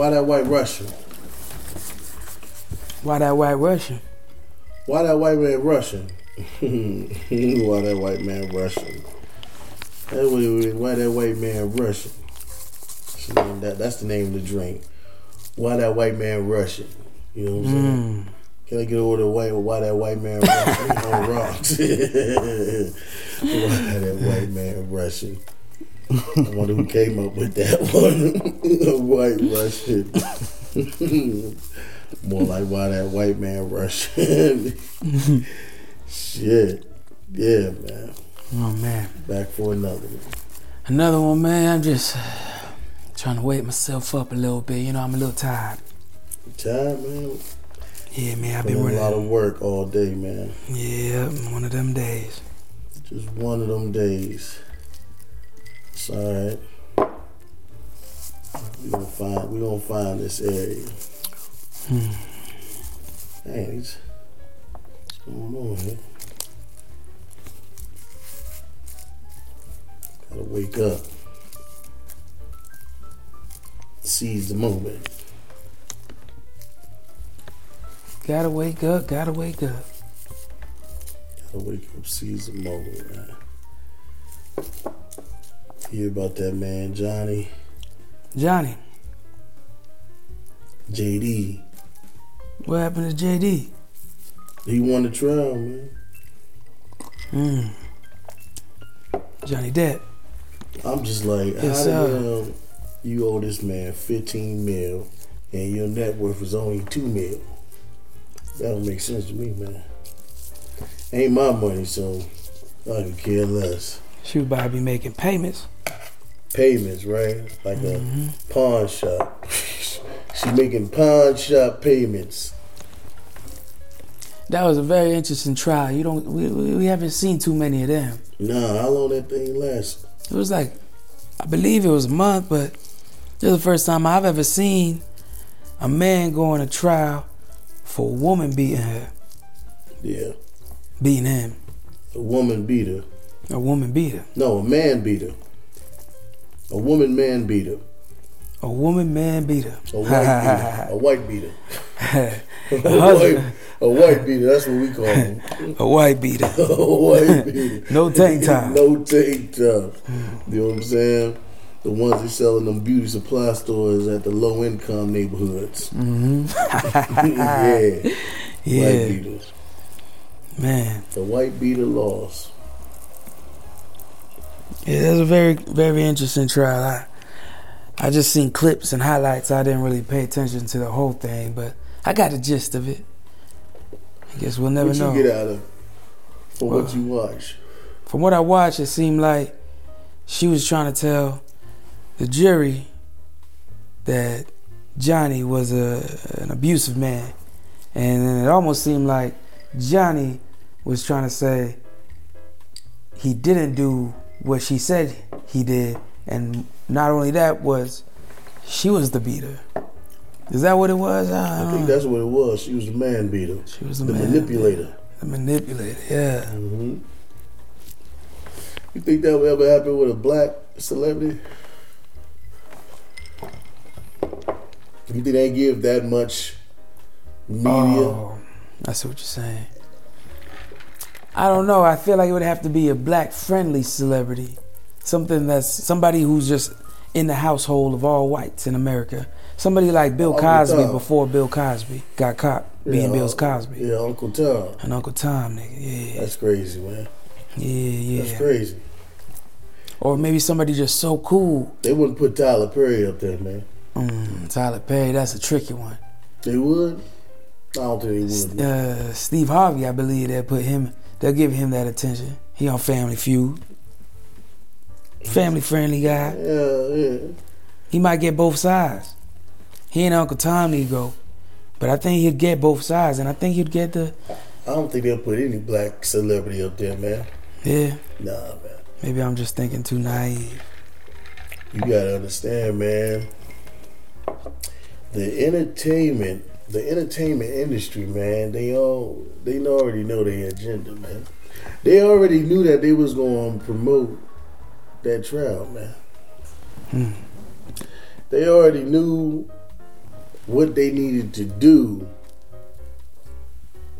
Why that white Russian? Why that white Russian? Why that white man Russian? why that white man Russian? That why that white man Russian? That, that's the name of the drink. Why that white man Russian? You know what I'm saying? Hmm. Can I get over the white? Why that white man Russian on rocks? why that white man Russian? I wonder who came up with that one. white Russian. More like why that white man Russian. Shit. Yeah, man. Oh man. Back for another one. Another one, man. I'm just trying to wake myself up a little bit. You know, I'm a little tired. Tired, man. Yeah, man. I've been in a lot of work all day, man. Yeah, one of them days. Just one of them days. It's alright. We gonna find we gonna find this area. Hmm. Dang, what's going on here? Gotta wake up. Seize the moment. Gotta wake up. Gotta wake up. Gotta wake up, seize the moment, man. Hear about that man, Johnny, Johnny, JD. what happened to JD? He won the trial, man. Hmm. Johnny Depp. I'm just like, Yes, how the hell you owe this man 15 mil and your net worth is only 2 mil? That don't make sense to me, man. Ain't my money, so I could care less. She about to be making payments. Payments, right? Like Mm-hmm. a pawn shop. she making pawn shop payments. That was a very interesting trial. You don't. We, we we haven't seen too many of them. Nah, how long that thing last? It was like, I believe it was a month, but this is the first time I've ever seen a man going to trial for a woman beating her, Yeah. beating him. A woman beater. A woman beater. No, a man beater. A woman man beater. A woman man beater. A white beater. A white beater. A white, a white beater. That's what we call them. a white beater. a white beater. No tank top. no tank top. You know what I'm saying? The ones that sell in them beauty supply stores at the low income neighborhoods. hmm yeah. White yeah, beaters. man. The white beater lost. Yeah, was a very, very interesting trial. I, I just seen clips and highlights. I didn't really pay attention to the whole thing, but I got the gist of it. I guess we'll never what know. you get out of for what you watch? From what I watched, it seemed like she was trying to tell the jury that Johnny was a an abusive man, and then it almost seemed like Johnny was trying to say he didn't do what she said he did, and not only that was she was the beater. Is that what it was? I, I think that's what it was. She was the man beater. she was the, The man, manipulator. the manipulator. Yeah. hmm You think that would ever happen with a black celebrity? You think they give that much media? Oh, I see what you're saying. I don't know. I feel like it would have to be a black friendly celebrity. Something that's somebody who's just in the household of all whites in America. Somebody like Bill Uncle Cosby Tom. before Bill Cosby got caught being Yeah, Bill Cosby. Yeah, Uncle Tom. And Uncle Tom, nigga. Yeah. That's crazy, man. yeah, yeah. That's crazy. Or maybe somebody just so cool. They wouldn't put Tyler Perry up there, man. Mm, Tyler Perry, that's a tricky one. They would? I don't think they would. Uh, Steve Harvey, I believe they'll put him, they'll give him that attention. He on Family Feud. Family friendly guy. Yeah, yeah. He might get both sides. He and Uncle Tom need to go. But I think he'd get both sides, and I think he'd get the I don't think they'll put any black celebrity up there, man. yeah. Nah, man. Maybe I'm just thinking too naive. You gotta understand, man. The entertainment, the entertainment industry, man. They all they already know their agenda, man. They already knew that they was going to promote that trial, man. Hmm. They already knew what they needed to do.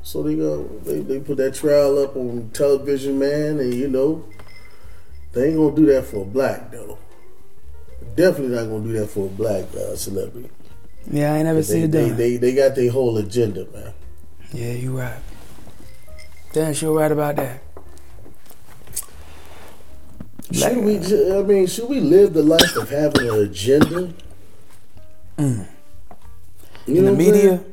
So they go, they, they put that trial up on television, man, and you know, they ain't gonna do that for a black though. Definitely not gonna do that for a black uh, celebrity. Yeah, I ain't never seen it they, done. they, they got their whole agenda, man. Yeah, you right. Damn sure right about that. Should we? I mean, should we live the life of having an agenda? Mm. You In the know saying? media,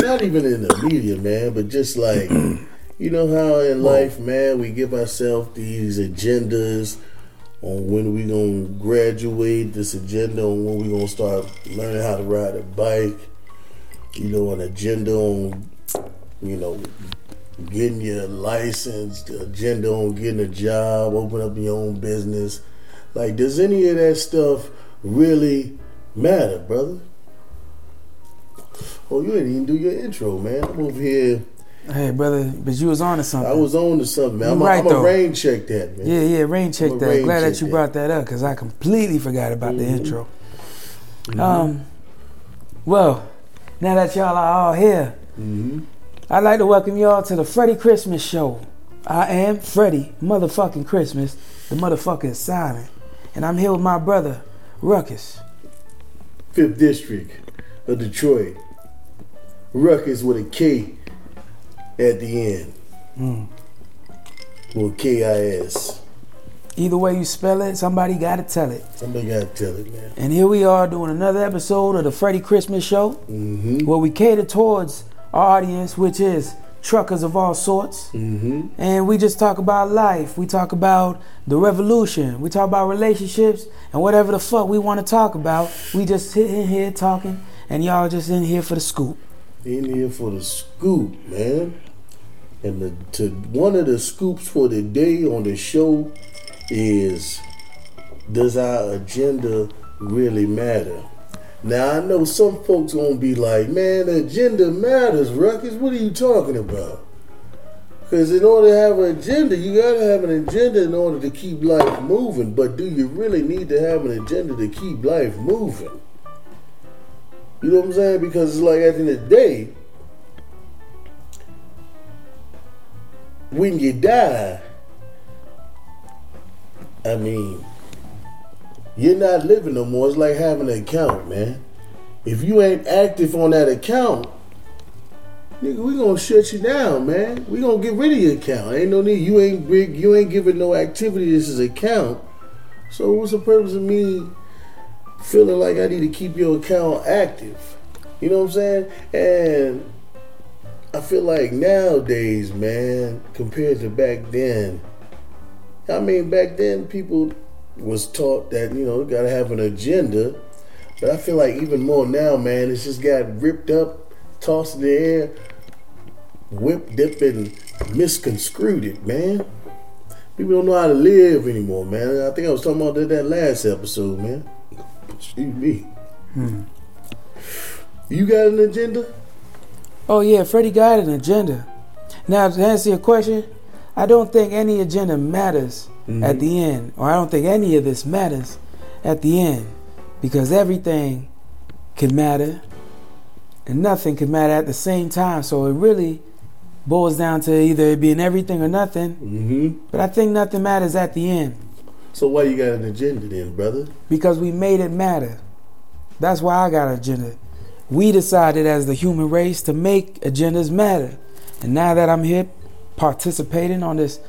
not even in the media, man, but just like you know how in life, man, we give ourselves these agendas on when we gonna graduate, this agenda on when we gonna start learning how to ride a bike, you know, an agenda on you know getting your license, agenda on getting a job, open up your own business. Like, does any of that stuff really matter, brother? Oh, you didn't even do your intro, man. I'm over here. Hey brother, but you was on to something. I was on to something, man. I'm, right, I'm a rain check that, man. Yeah, yeah, rain check I'ma that. rain Glad that you brought that up because I completely forgot about the Mhm. intro. Mhm. Um, well, now that y'all are all here, Mhm. I'd like to welcome y'all to the Freddy Christmas Show. I am Freddy, motherfucking Christmas, the motherfucking silent, and I'm here with my brother Ruckus. Fifth District of Detroit. Ruckus with a K at the end. Mm. Or K-I-S. Either way you spell it, somebody gotta tell it. Somebody gotta tell it, man. And here we are doing another episode of the Freddy Christmas Show, Mm-hmm. where we cater towards our audience, which is truckers of all sorts. Mm-hmm. And we just talk about life. We talk about the revolution. We talk about relationships and whatever the fuck we want to talk about. We just sit in here talking, and y'all just in here for the scoop. In here for the scoop, man. And the, to one of the scoops for the day on the show is does our agenda really matter? Now I know some folks gonna be like, man, agenda matters, Ruckus. What are you talking about? Because in order to have an agenda, you gotta have an agenda in order to keep life moving. But do you really need to have an agenda to keep life moving? You know what I'm saying? Because it's like at the end of the day, when you die, I mean, you're not living no more. It's like having an account, man. If you ain't active on that account, nigga, we gonna shut you down, man. We gonna get rid of your account. Ain't no need. You ain't big. You ain't giving no activity. This is account. So what's the purpose of me feeling like I need to keep your account active? You know what I'm saying? And I feel like nowadays, man, compared to back then, I mean, back then people was taught that you know got to have an agenda, but I feel like even more now, man, it's just got ripped up, tossed in the air, whipped, dipped, and misconstrued it, man. People don't know how to live anymore, man. I think I was talking about that, that last episode, man. Excuse me. Hmm. You got an agenda? Oh yeah, Freddy got an agenda. Now to answer your question, I don't think any agenda matters at the end, or I don't think any of this matters at the end, because everything can matter, and nothing can matter at the same time. So it really boils down to either it being everything or nothing. Mm-hmm. But I think nothing matters at the end So why you got an agenda then, brother? because we made it matter. That's why I got an agenda. We decided as the human race to make agendas matter. And now that I'm here participating on this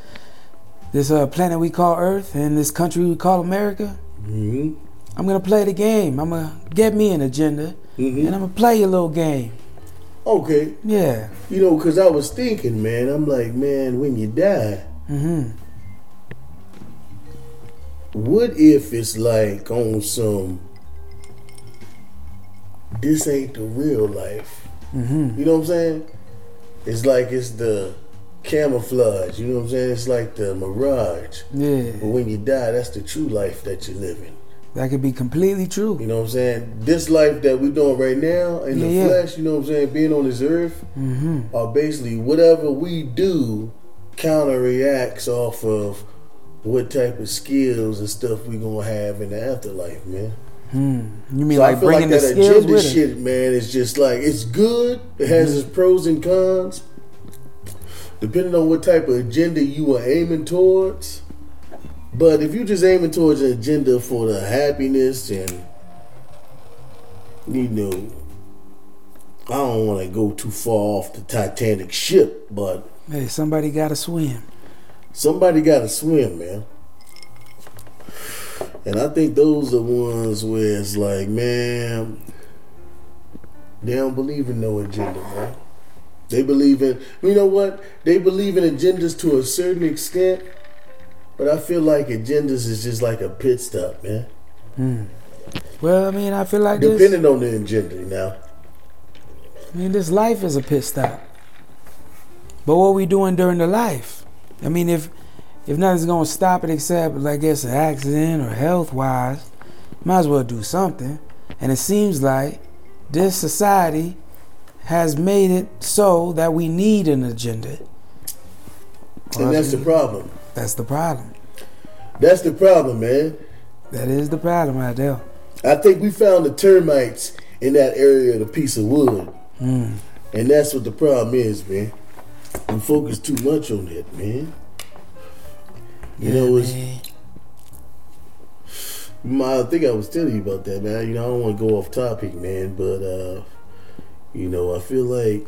this uh, planet we call Earth and this country we call America, Mm-hmm. I'm gonna play the game. I'm gonna get me an agenda Mm-hmm. and I'm gonna play a little game. Okay, Yeah. you know, because I was thinking, man, I'm like, man, when you die, Mm-hmm. what if it's like on some, this ain't the real life? Mm-hmm. You know what I'm saying? It's like it's the camouflage, you know what I'm saying? It's like the mirage. Yeah. But when you die, that's the true life that you're living. That could be completely true. You know what I'm saying? This life that we're doing right now in the Yeah, yeah. flesh, you know what I'm saying, being on this earth, Mm-hmm. are basically whatever we do counter reacts off of what type of skills and stuff we gonna have in the afterlife, man. Hmm. You mean so like I feel bringing like the that skills agenda with it? shit, man, is just like it's good. It has its pros and cons. Depending on what type of agenda you are aiming towards. But if you're just aiming towards an agenda for the happiness and you know, I don't want to go too far off the Titanic ship, but Hey, somebody got to swim. somebody got to swim, man. And I think those are ones where it's like, man, they don't believe in no agenda, man. They believe in, you know what? They believe in agendas to a certain extent, but I feel like agendas is just like a pit stop, man. Hmm. Well, I mean, I feel like this. Depending on the agenda now. I mean, this life is a pit stop. But what we doing during the life? I mean, if if nothing's gonna stop it except, I guess, an accident or health wise, might as well do something. And it seems like this society has made it so that we need an agenda. Or And that's the problem. That's the problem. That's the problem, man. That is the problem right there. I think we found the termites in that area of the piece of wood. Mm. And that's what the problem is, man. We focus too much on that, man. You know, it's, man. Ma, I think I was telling you about that, man. You know, I don't want to go off topic, man, but uh, you know, I feel like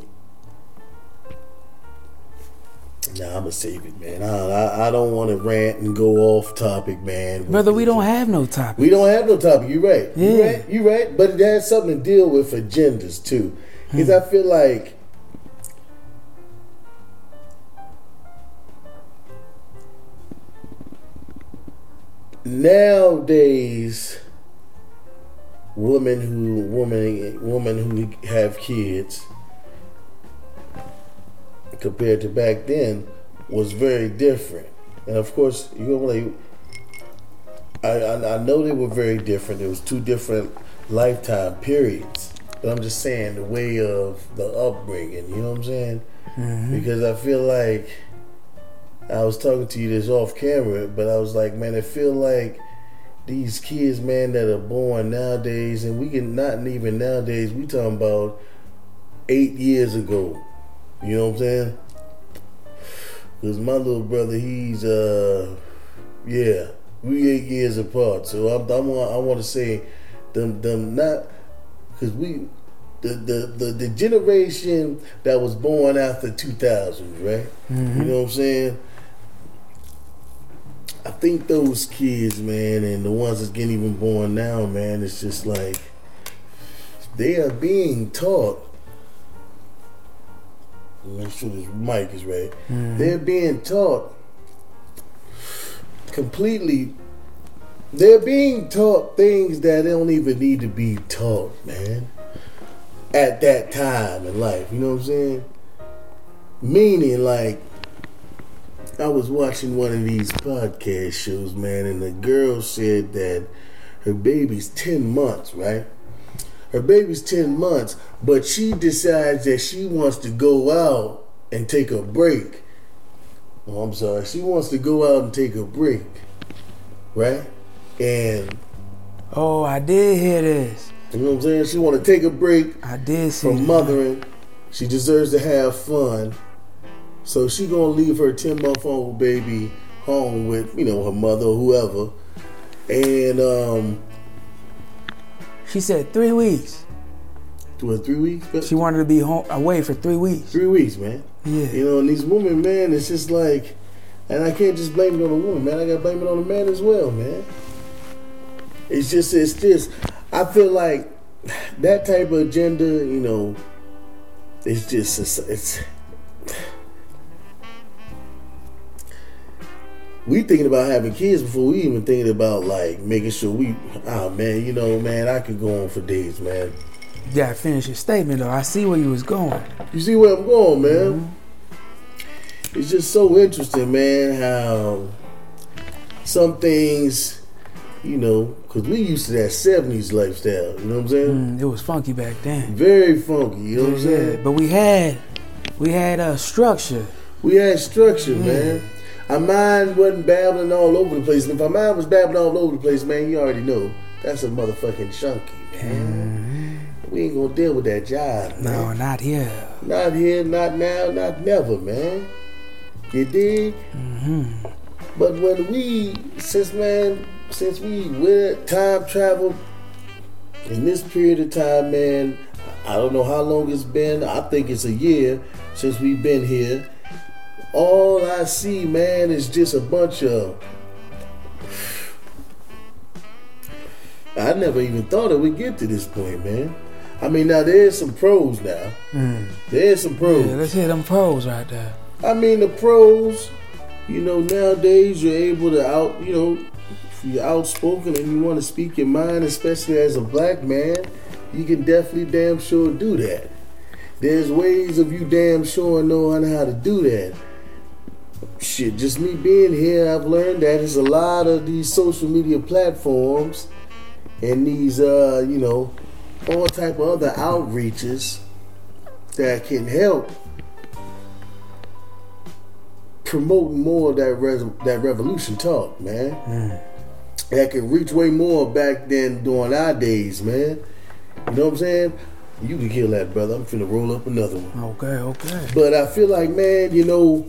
Nah, I'm gonna save it, man. I I, I don't want to rant and go off topic, man. Brother, we don't have no topic. We don't have no topic. You're right. You're Yeah. right. You're right. But it has something to deal with agendas too, because I feel like nowadays, women who women women who have kids compared to back then was very different. And of course, you know, like I, I, I know they were very different. There was two different lifetime periods. But I'm just saying the way of the upbringing. You know what I'm saying? Mm-hmm. Because I feel like I was talking to you this off camera, but I was like, man, I feel like these kids, man, that are born nowadays, and we can not even nowadays. We talking about eight years ago. You know what I'm saying? Because my little brother, he's uh, yeah, we eight years apart. So I'm, I'm I want to say, them them not because we. The, the, the, the generation that was born after 2000, right? You know what I'm saying? I think those kids, man, and the ones that's getting even born now, man, it's just like they are being taught. Make sure this mic is right. Hmm. They're being taught completely. They're being taught things that they don't even need to be taught, man. At that time in life, you know what I'm saying? Meaning, like, I was watching one of these podcast shows, man, and the girl said that her baby's 10 months, right? Her baby's 10 months, but she decides that she wants to go out and take a break. Oh, I'm sorry. She wants to go out and take a break, right? And, Oh, I did hear this. you know what I'm saying? She want to take a break I did see from that. mothering. She deserves to have fun. So she gonna leave her ten month old baby home with, you know, her mother or whoever. And um She said three weeks. what three weeks? But She wanted to be home away for three weeks. three weeks, man. Yeah. You know, and these women, man, it's just like and I can't just blame it on the woman, man. I gotta blame it on the man as well, man. It's just it's just I feel like that type of agenda, you know, it's just it's, it's we thinking about having kids before we even thinking about like making sure we oh man, you know, man, I could go on for days, man. You gotta finish your statement though. I see where you was going. You see where I'm going, man? Mm-hmm. It's just so interesting, man, how some things, you know, because we used to that 70s lifestyle, you know what I'm saying? Mm, it was funky back then. Very funky, you know what I'm Yeah, saying? but we had we had a structure. We had structure, mm. man. Our mind wasn't babbling all over the place. And if our mind was babbling all over the place, man, you already know. that's a motherfucking chunky, man. We ain't gonna deal with that job, man. No, not here. Not here, not now, not never, man. You dig? Mm-hmm. But when we, since man, since we went time travel in this period of time, man, I don't know how long it's been. I think it's a year since we've been here. All I see, man, is just a bunch of. I never even thought it would get to this point, man. I mean, now there's some pros now. Mm. There's some pros. Yeah, let's hear them pros right there. I mean, the pros, you know, nowadays you're able to out, you know, if you're outspoken and you want to speak your mind, especially as a black man, you can definitely damn sure do that. There's ways of you damn sure knowing how to do that. Shit, just me being here, I've learned that it's a lot of these social media platforms and these, uh, you know, all type of other outreaches that can help promoting more of that res- that revolution talk, man. That can reach way more back than during our days, man. You know what I'm saying? You can kill that, brother. I'm finna roll up another one. Okay, okay. But I feel like, man, you know,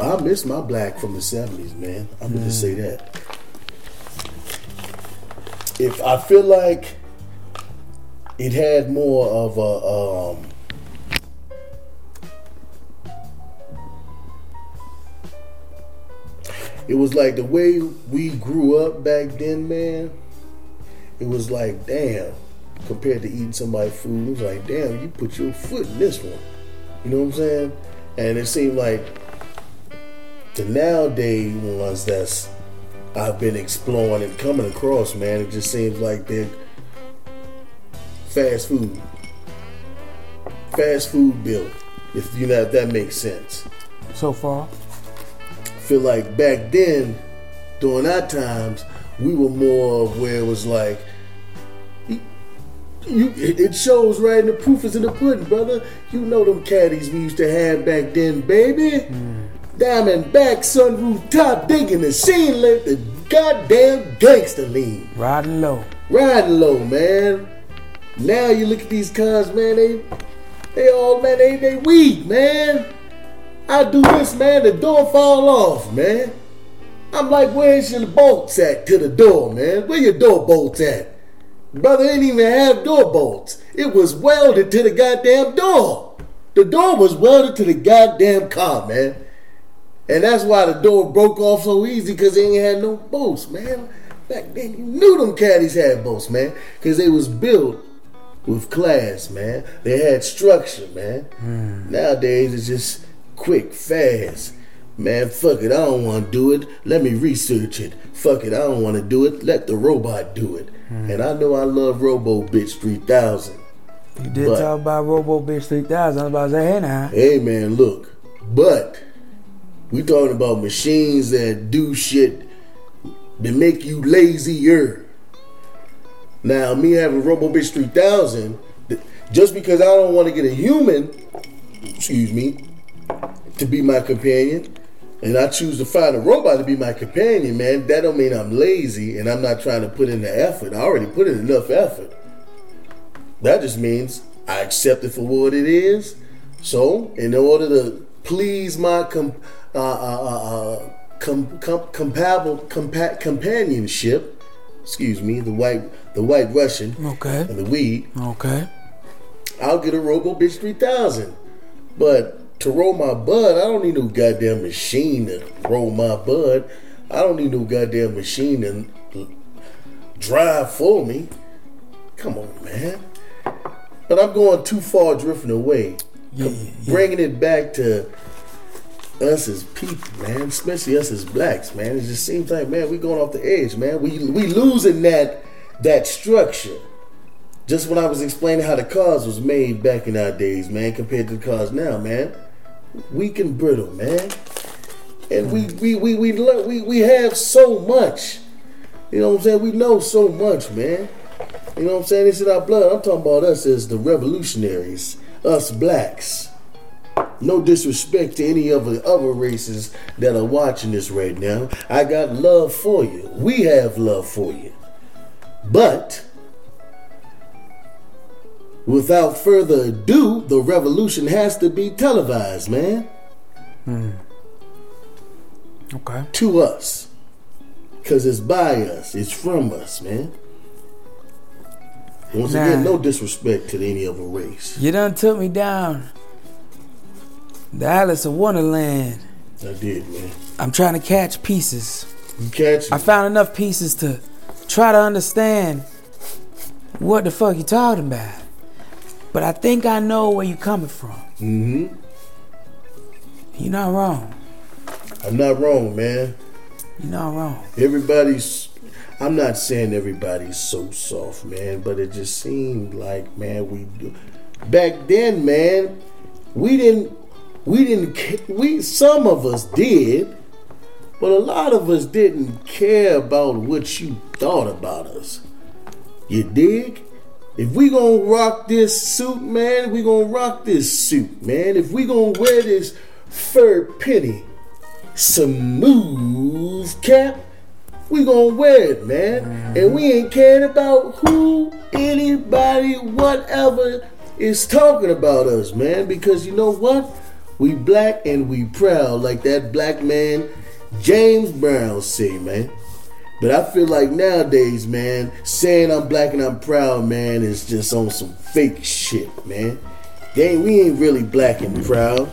I miss my black from the '70s, man. I'm gonna say that. If I feel like it had more of a um, it was like the way we grew up back then, man. It was like, damn, compared to eating somebody's food, it was like, damn, you put your foot in this one. You know what I'm saying? And it seemed like the nowadays ones that's I've been exploring and coming across, man, it just seems like they're fast food. Fast food built. If you know if that makes sense. So far, feel like back then, during our times, we were more of where it was like, you, it shows right in the proof is in the pudding, brother. You know them caddies we used to have back then, baby. Mm. Diamond back, sunroof top, digging the scene, let the goddamn gangster lean. riding low. Riding low, man. Now you look at these cars, man, they they all man, they they weak, man. I do this, man, the door fall off, man. I'm like, where's your bolts at to the door, man? Where your door bolts at? Brother didn't even have door bolts. It was welded to the goddamn door. The door was welded to the goddamn car, man. And that's why the door broke off so easy, because they ain't had no bolts, man. Back then, you knew them caddies had bolts, man. Because they was built with class, man. They had structure, man. Hmm. Nowadays, it's just quick, fast. Man, fuck it, I don't want to do it. Let me research it. Fuck it, I don't want to do it. Let the robot do it. Hmm. And I know I love Robo Bitch 3000. You did But- talk about Robo Bitch 3000. I was about to say, hey now. Hey man, look, but we talking about machines that do shit that make you lazier. Now, me having RoboBitch 3000, just because I don't want to get a human, excuse me, to be my companion, and I choose to find a robot to be my companion, man, that don't mean I'm lazy and I'm not trying to put in the effort. I already put in enough effort. That just means I accept it for what it is. So, in order to please my com- uh, uh, uh, uh, com- com- compatible compa- companionship, excuse me, the white the white Russian Okay. and the weed, Okay. I'll get a Robo Bitch 3000. But to roll my bud, I don't need no goddamn machine to roll my bud. I don't need no goddamn machine to drive for me. Come on, man. But I'm going too far drifting away. Yeah, yeah. Bringing it back to us as people, man, especially us as blacks, man. It just seems like, man, we going off the edge, man. We we losing that that structure. Just when I was explaining how the cars was made back in our days, man, compared to the cars now, man. Weak and brittle, man. And we mm. we we we learn, we we have so much. You know what I'm saying? We know so much, man. You know what I'm saying? It's in our blood. I'm talking about us as the revolutionaries, us blacks. No disrespect to any of the other races that are watching this right now. I got love for you. We have love for you. But without further ado, the revolution has to be televised, man. Hmm. Okay. To us. Because it's by us, it's from us, man. Once Nah. again, no disrespect to any other race. You done took me down. The Alice of Wonderland. I did, man. I'm trying to catch pieces. You catch I found enough pieces to try to understand what the fuck you talking about. But I think I know where you're coming from. Mm-hmm. You're not wrong. I'm not wrong, man. You're not wrong. Everybody's. I'm not saying everybody's so soft, man, but it just seemed like, man, we. Back then, man, we didn't. We didn't. We some of us did, but a lot of us didn't care about what you thought about us. You dig? If we gonna rock this suit, man, we gonna rock this suit, man. If we gonna wear this fur penny smooth cap, we gonna wear it, man. And we ain't caring about who, anybody, whatever is talking about us, man. Because you know what? We black and we proud, like that black man James Brown say, man. But I feel like nowadays, man, saying I'm black and I'm proud, man, is just on some fake shit, man. They we ain't really black and proud.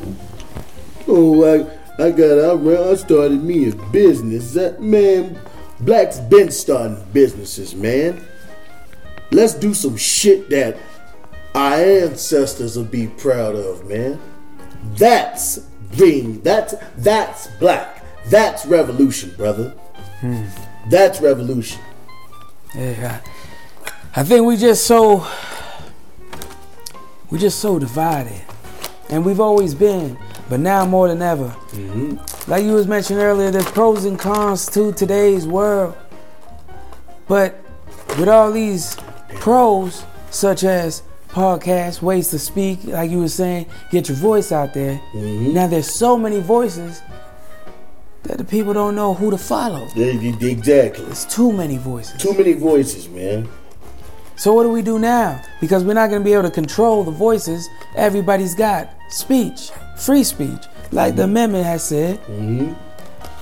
Oh, I, I got, ran- I started me a business. That man, blacks been starting businesses, man. Let's do some shit that our ancestors will be proud of, man. That's being, that's, that's black. That's revolution, brother. Hmm. That's revolution. Yeah, I, I think we just so we just so divided, and we've always been, but now more than ever. Mm-hmm. Like you was mentioning earlier, there's pros and cons to today's world, but with all these pros, such as podcasts, ways to speak, like you were saying, get your voice out there. Mm-hmm. Now there's so many voices that the people don't know who to follow. Exactly. It's too many voices. Too many voices, man. So what do we do now? Because we're not going to be able to control the voices. Everybody's got speech, free speech, like the mm-hmm. amendment has said. Mm-hmm.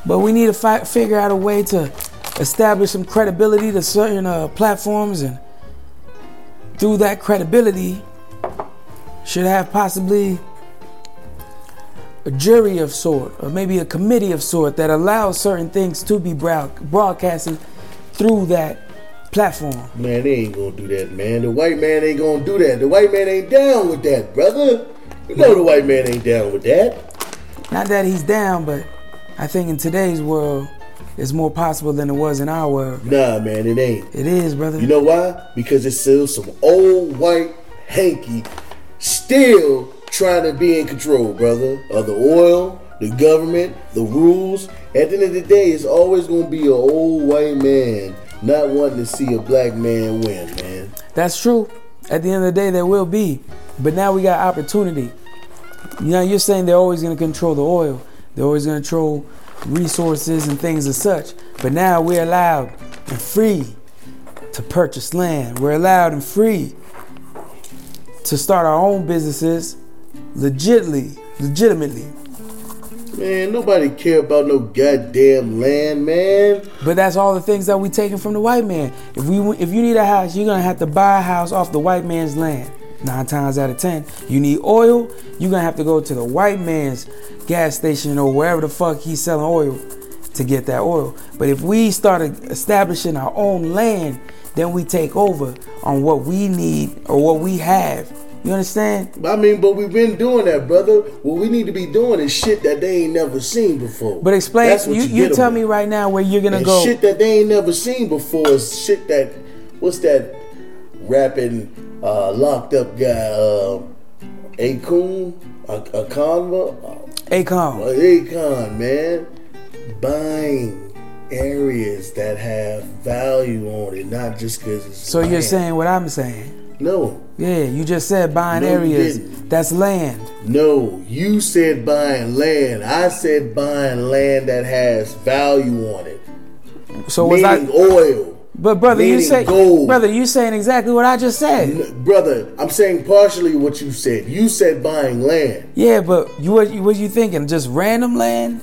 But we need to fi- figure out a way to establish some credibility to certain uh, platforms, and through that credibility, should have possibly a jury of sort, or maybe a committee of sort that allows certain things to be broad- broadcasted through that platform. Man, they ain't gonna do that, man. The white man ain't gonna do that. The white man ain't down with that, brother. You know the white man ain't down with that. Not that he's down, but I think in today's world, it's more possible than it was in our world. Nah, man, it ain't. It is, brother. You know why? Because it's still some old white hanky still trying to be in control, brother, of the oil, the government, the rules. At the end of the day, it's always gonna be an old white man not wanting to see a black man win, man. That's true. At the end of the day, there will be. But now we got opportunity. You know, you're saying they're always going to control the oil, they're always going to control resources and things as such. But now we're allowed and free to purchase land. We're allowed and free to start our own businesses legitly, legitimately. Man, nobody care about no goddamn land, man. But that's all the things that we taking from the white man. If we if you need a house, you're gonna have to buy a house off the white man's land. Nine times out of ten, you need oil. You're gonna have to go to the white man's gas station or wherever the fuck he's selling oil to get that oil. But if we start establishing our own land, then we take over on what we need or what we have. You understand? I mean, but we've been doing that, brother. What we need to be doing is shit that they ain't never seen before. But explain. You you, you tell me right now where you're gonna And go. shit that they ain't never seen before is shit that what's that rapping uh, locked up guy uh, Akon Akonva Acom. uh, Akon man buying areas that have value on it, not just because it's So you're saying what I'm saying? no. Yeah, you just said buying No, areas. That's land. No, you said buying land. I said buying land that has value on it. So was I? Oil. But brother, you say, brother, you saying exactly what I just said. Brother, I'm saying partially what you said. You said buying land. Yeah, but you what you what you thinking? Just random land?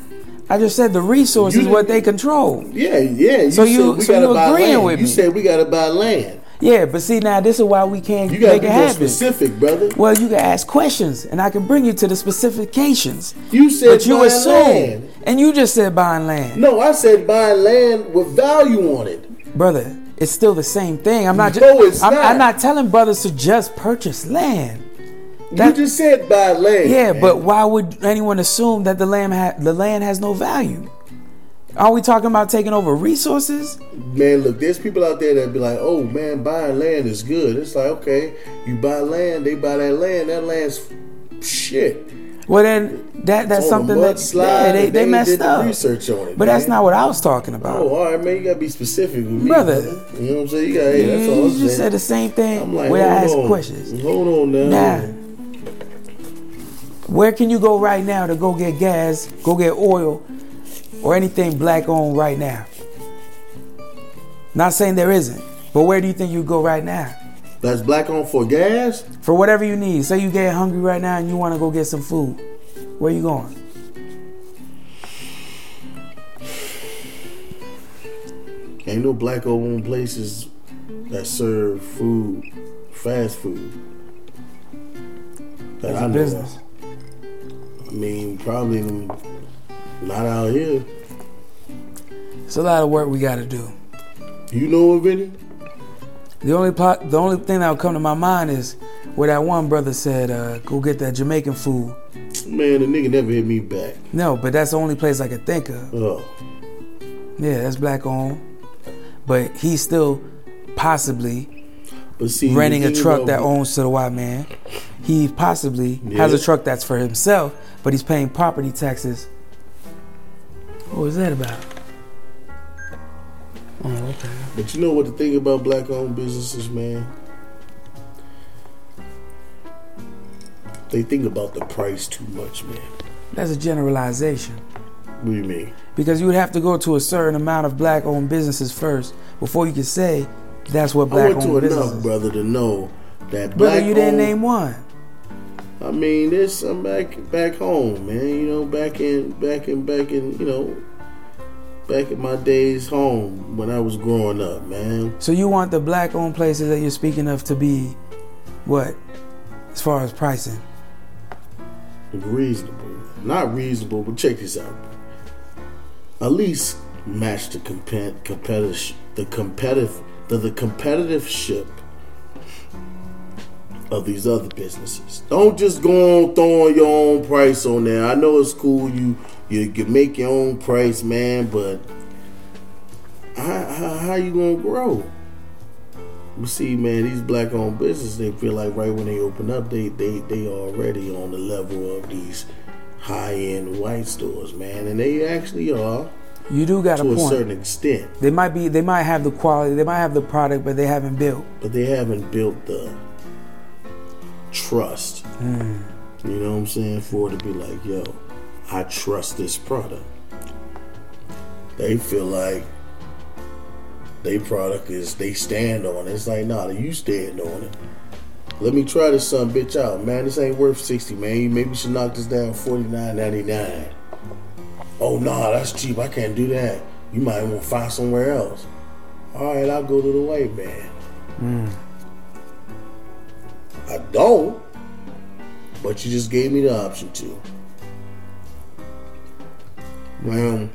I just said the resource You is what they control. Yeah, yeah. You So you- so you agreeing land. with you me. said we gotta buy land. Yeah, but see now this is why we can't You gotta make be it happen. specific, brother. Well, you can ask questions, and I can bring you to the specifications. You said But you buying assume, land. and you just said buying land, No, I said buying land with value on it. Brother. It's still the same thing. I'm not. Just, No, it's I'm, not. I'm not telling brothers to just purchase land. That- you just said buy land. Yeah, man. but why would anyone assume that the land ha- the land has no value? Are we talking about taking over resources? man, look, there's people out there that be like, "Oh man, buying land is good." It's like, okay, you buy land, they buy that land. That land's shit. Well, then that that's It's on a something that yeah, they, and they messed did the up. research on it. But that's not what I was talking about. Oh, all right, man. You gotta be specific with me, Brother. You know what I'm saying? You gotta. Hey, that's all you just saying. said the same thing like, where I hold ask on. questions. Hold on now. Now, where can you go right now to go get gas, go get oil, or anything black owned right now? Not saying there isn't, but where do you think you go right now? That's black on for gas. For whatever you need. Say you get hungry right now and you want to go get some food. Where you going? Ain't no black owned places that serve food, fast food. That It's I know business. of. I mean, probably not out here. It's a lot of work we got to do. You know of any? The only plot, the only thing that will come to my mind is where that one brother said, uh, "Go get that Jamaican food." Man, the nigga never hit me back. No, but that's the only place I could think of. Oh, Yeah, that's black owned, but he's still possibly see, renting a truck that owns to the white man. He possibly has a truck that's for himself, but he's paying property taxes. What was that about? Oh, okay. But you know what the thing about black owned businesses, man? They think about the price too much, man. That's a generalization. What do you mean? Because you would have to go to a certain amount of black owned businesses first before you could say that's what black owned businesses. I went to enough, businesses. brother, to know that Brother, you didn't name one. I mean, there's some back back home, man. You know, back in back in back in you know, back in my days home when I was growing up, man. So you want the black owned places that you're speaking of to be what? As far as pricing. Reasonable, not reasonable, but check this out. At least match the compet competitive the competitive the, the competitive ship of these other businesses. Don't just go on throwing your own price on there. I know it's cool you you can make your own price, man, but how, how, how you gonna grow? You see, man, these black owned businesses, they feel like right when they open up, they they they already on the level of these high end white stores, man, and they actually are You do got to a point. To a certain extent, They might be they might have the quality, they might have the product, but they haven't built. but they haven't built the trust. Hmm. You know what I'm saying? For it to be like, yo, I trust this product. They feel like their product is they stand on it. It's like, nah, you stand on it. Let me try this son bitch out, man. This ain't worth sixty, man. You maybe should knock this down forty nine ninety nine. Oh nah, that's cheap. I can't do that. You might want to find somewhere else. All right, I'll go to the white man. Hmm. I don't, but you just gave me the option to. Man,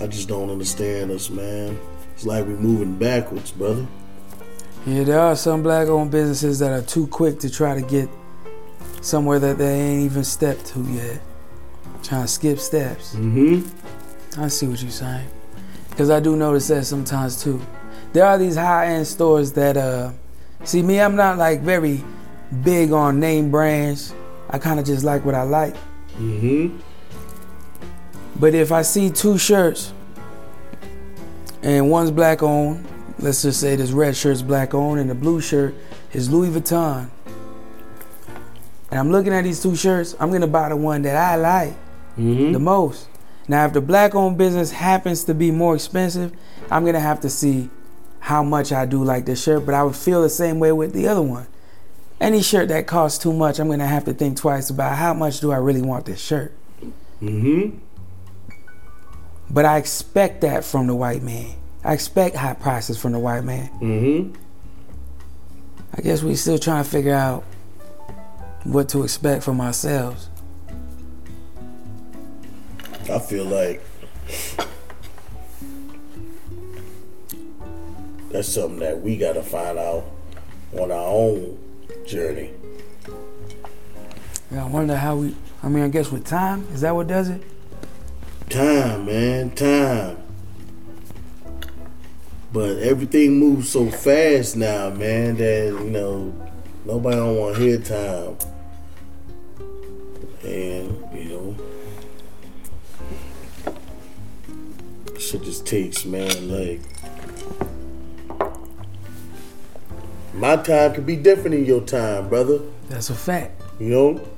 I just don't understand us, man. It's like we're moving backwards, brother. Yeah, there are some black owned businesses that are too quick to try to get somewhere that they ain't even stepped to yet. Trying to skip steps. Mm-hmm. I see what you're saying. Because I do notice that sometimes too. There are these high end stores that, uh, see me, I'm not like very big on name brands. I kind of just like what I like. Mm-hmm. But if I see two shirts and one's black owned, let's just say this red shirt's black owned and the blue shirt is Louis Vuitton, and I'm looking at these two shirts, I'm gonna buy the one that I like Mm-hmm. the most. Now, if the black-owned business happens to be more expensive, I'm gonna have to see how much I do like this shirt. But I would feel the same way with the other one. Any shirt that costs too much, I'm gonna have to think twice about how much do I really want this shirt. Mm-hmm. But I expect that from the white man. I expect high prices from the white man. Mm-hmm. I guess we're still trying to figure out what to expect from ourselves. I feel like that's something that we gotta find out on our own journey. Yeah, I wonder how we. I mean, I guess with time, is that what does it? Time, man, time. But everything moves so fast now, man, that you know nobody don't want to hear time. And you know, shit just takes, man. Like my time could be different than your time, brother. That's a fact. You know,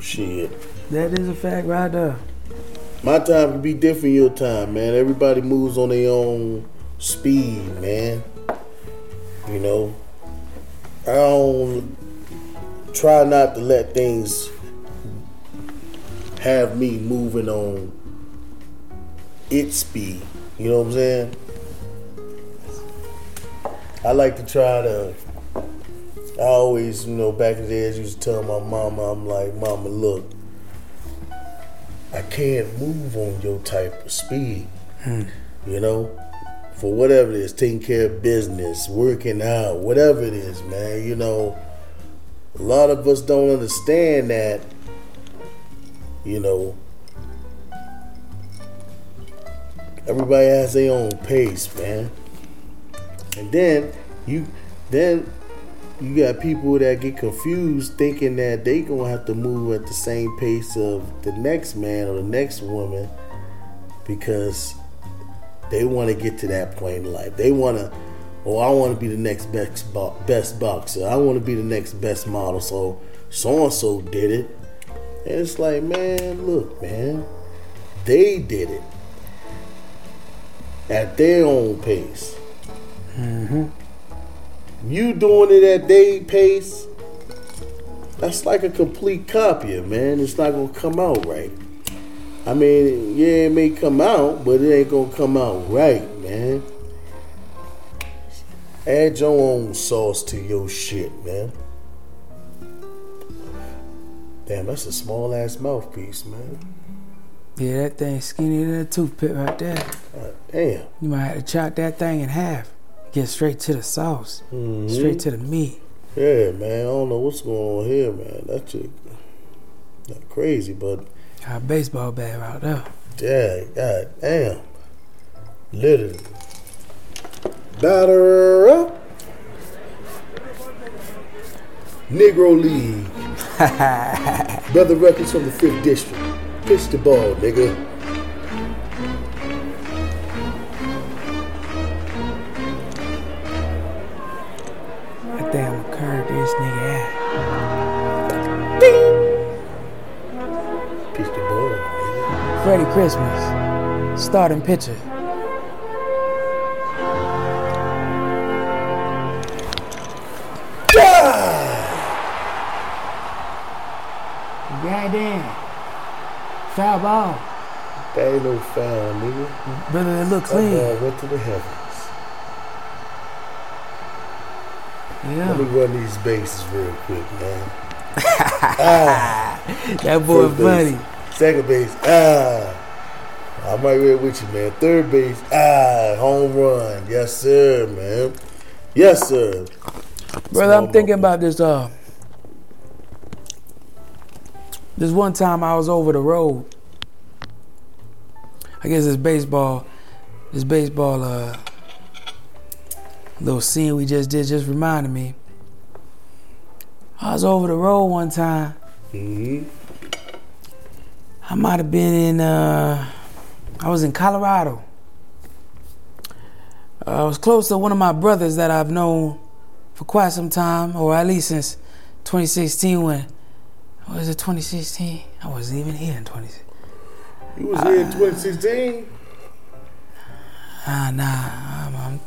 shit. That is a fact right there. My time can be different your time, man. Everybody moves on their own speed, man. You know, I don't try not to let things have me moving on its speed. You know what I'm saying? I like to try to. I always, you know, back in the days, used to tell my mama, I'm like, Mama, look, I can't move on your type of speed. Hmm. You know, for whatever it is, taking care of business, working out, whatever it is, man. You know, a lot of us don't understand that. You know, everybody has their own pace, man. And then you, then you got people that get confused thinking that they gonna have to move at the same pace of the next man or the next woman because they want to get to that point in life. They want to, oh, I want to be the next best bo- best boxer. I want to be the next best model. So so and so did it, and it's like, man, look, man, they did it at their own pace. Mm-hmm. You doing it at day pace, that's like a complete copy, man. It's not gonna come out right. I mean, yeah, it may come out, but it ain't gonna come out right, man. Add your own sauce to your shit, man. Damn, that's a small ass mouthpiece, man. Yeah, that thing skinny than a toothpick right there. God damn. You might have to chop that thing in half. Get straight to the sauce. Mhm. Straight to the meat. Yeah, man. I don't know what's going on here, man. That shit, crazy, but Got a baseball bat right there. yeah, god damn. Literally. Batter up. Negro League. Brother Ruckus from the 5th District. Pitch the ball, nigga. This nigga out. Pitch the ball, nigga. Christmas, starting pitcher. Goddamn. Foul ball. That ain't no foul, nigga. Brother, it look That clean. ball went to the heavens. Let me run these bases real quick, man. That boy funny. Second base, ah. I'm right there with you, man. Third base, ah. Home run. Yes, sir, man. Yes, sir. Brother, I'm thinking about this. Uh, this one time I was over the road. I guess this baseball, this baseball uh, little scene we just did just reminded me. I was over the road one time. hmm I might have been in. Uh, I was in Colorado. Uh, I was close to one of my brothers that I've known for quite some time, or at least since 2016 when was it 2016? I wasn't even here in 2016. You was here in 2016. Ah, nah, I'm, I'm,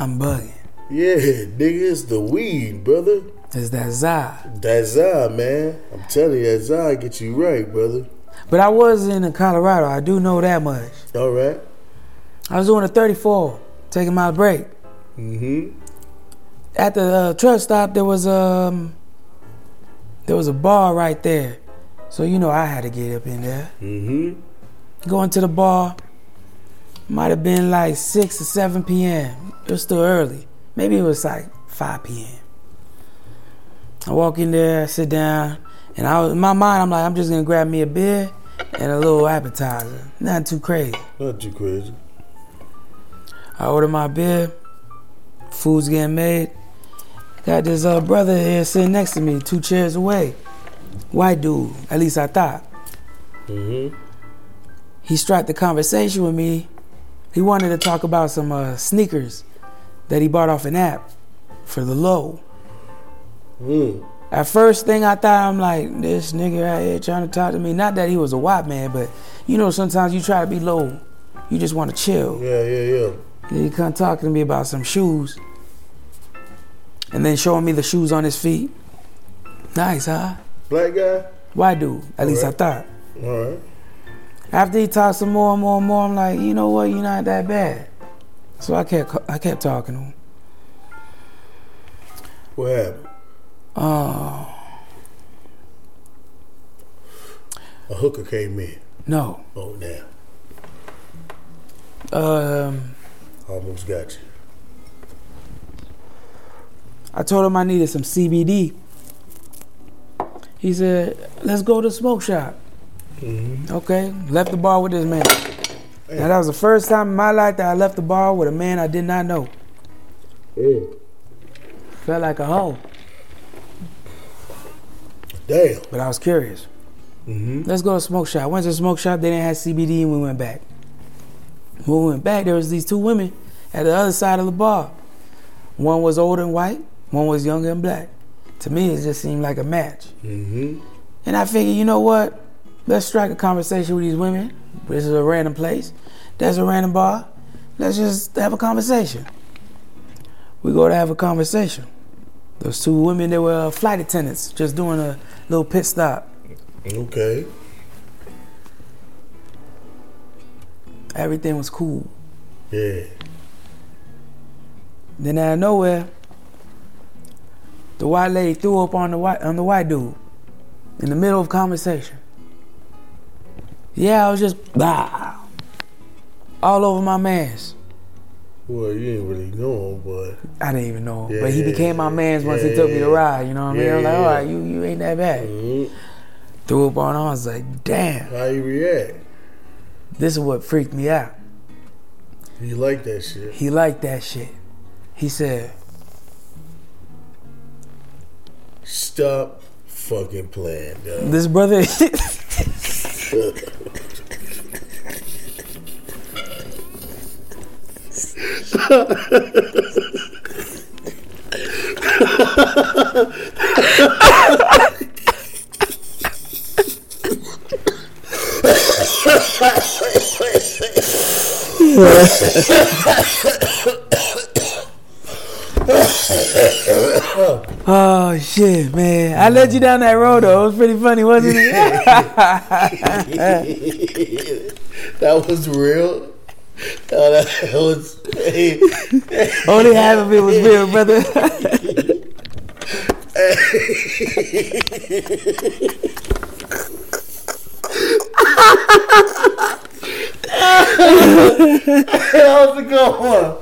I'm bugging. Yeah, nigga, it's the weed, brother. It's that Zai. That Zai, man. I'm telling you, that Zai get you right, brother. But I was in Colorado. I do know that much. All right. I was doing a 34, taking my break. Mm-hmm. At the uh, truck stop, there was um, there was a bar right there, so you know I had to get up in there. Mm-hmm. Going to the bar, might have been like six or seven p.m. It was still early. Maybe it was like five p.m. I walk in there, sit down, and I was, in my mind I'm like, I'm just gonna grab me a beer and a little appetizer. Nothing too crazy. Not too crazy. I order my beer, food's getting made. Got this uh, brother here sitting next to me, two chairs away. White dude, at least I thought. Mm-hmm. He struck the conversation with me. He wanted to talk about some uh, sneakers that he bought off an app for the low. Mm. At first thing I thought, I'm like, this nigga out here trying to talk to me. Not that he was a white man, but you know, sometimes you try to be low. You just want to chill. Yeah, yeah, yeah. And he come talking to me about some shoes. And then showing me the shoes on his feet. Nice, huh? Black guy. White dude. At least I thought. All right. After he talked some more and more and more, I'm like, you know what? You're not that bad. So I kept I kept talking to him. What happened? Oh A hooker came in. no. Oh, now. Um, Almost got you. I told him I needed some CBD. He said, "Let's go to the smoke shop." Mm-hmm. Okay, left the bar with this man. Now that was the first time in my life that I left the bar with a man I did not know. Mm. Felt like a hoe, Damn. but I was curious. Mm-hmm. Let's go to smoke shop. Went to the smoke shop. They didn't have CBD, and we went back. When we went back, there was these two women at the other side of the bar. One was older and white. One was younger and black. To me, it just seemed like a match. Mm-hmm. And I figured, you know what? Let's strike a conversation with these women. This is a random place. There's a random bar. Let's just have a conversation. We go to have a conversation. Those two women, they were flight attendants, just doing a little pit stop. Okay. Everything was cool. Yeah. Then out of nowhere, the white lady threw up on the white on the white dude in the middle of conversation. Yeah, I was just blah, all over my man's. Well, you didn't really know him, but I didn't even know him, Yeah, but he became my man's once he took me to ride. You know what I mean? Yeah, I was like, yeah, all yeah. right, you you ain't that bad. Mhm. Threw up on him. I was like, damn, how you react? this is what freaked me out. He liked that shit? He liked that shit. He said, Stop fucking playing, dog. this brother. Oh shit, man! I led you down that road though. It was pretty funny, wasn't it? that was real. Oh, that was. Hey, Only half of it was real, brother. that was a good one.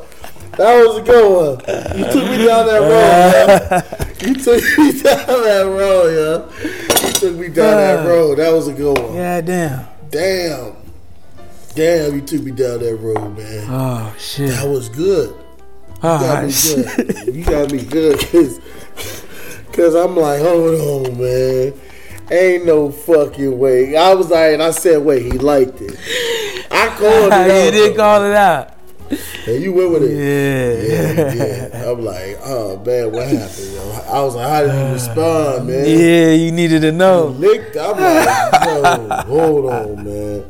That was a good one. You took me down that road, yeah. You took me down that road, yeah. You took me down that uh, road. That was a good one. yeah, damn. Damn. Damn, you took me down that road, man. Oh shit. That was good. You Oh, got me shit. good. You got me good, cause, cause I'm like, hold on, man. Ain't no fucking way. I was like, and I said, wait, he liked it. I called it out. you did call it out. And you went with it. Yeah. Yeah, yeah. I'm like, oh man, what happened, yo? I was like, how did you respond, man? Yeah, you needed to know. Licked. I'm like, hold on, man.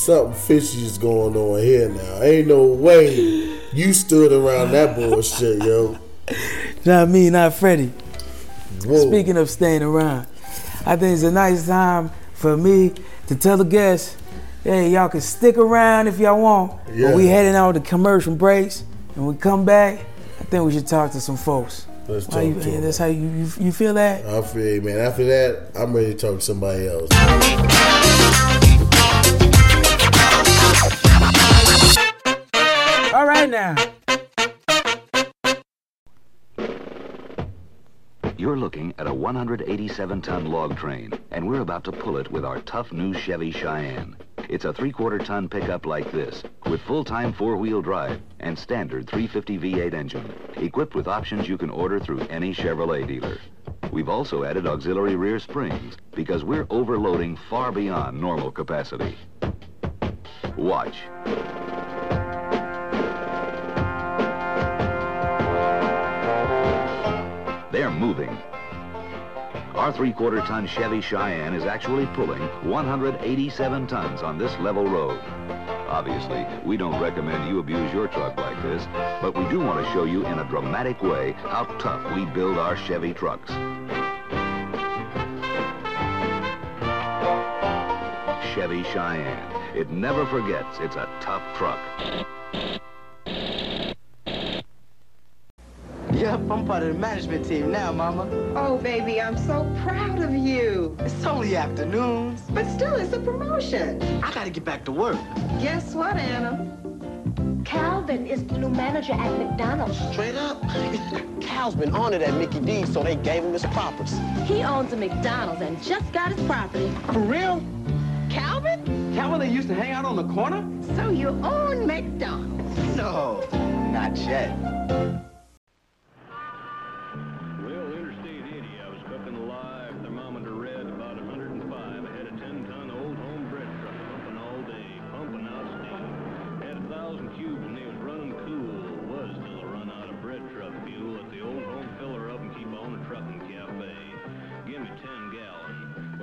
Something fishy is going on here now. Ain't no way you stood around that bullshit, yo. Not me, not Freddy. Whoa. Speaking of staying around, I think it's a nice time for me to tell the guests, hey, y'all can stick around if y'all want. Yeah. But we heading out to commercial breaks, and we come back. I think we should talk to some folks. Let's talk you, to that's how you, you you feel that? I feel man. After that, I'm ready to talk to somebody else. Now. You're looking at a 187 ton log train, and we're about to pull it with our tough new Chevy Cheyenne. It's a three quarter ton pickup like this, with full time four wheel drive and standard 350 V8 engine, equipped with options you can order through any Chevrolet dealer. We've also added auxiliary rear springs because we're overloading far beyond normal capacity. Watch. They're moving. Our three-quarter ton Chevy Cheyenne is actually pulling 187 tons on this level road. Obviously, we don't recommend you abuse your truck like this, but we do want to show you in a dramatic way how tough we build our Chevy trucks. Chevy Cheyenne. It never forgets it's a tough truck. Yep, I'm part of the management team now, Mama. Oh, baby, I'm so proud of you. It's only afternoons. But still, it's a promotion. I gotta get back to work. Guess what, Anna? Calvin is the new manager at McDonald's. Straight up. Cal's been on it at Mickey D's, so they gave him his propers. He owns a McDonald's and just got his property. For real? Calvin? Calvin, they used to hang out on the corner? So you own McDonald's? No, not yet.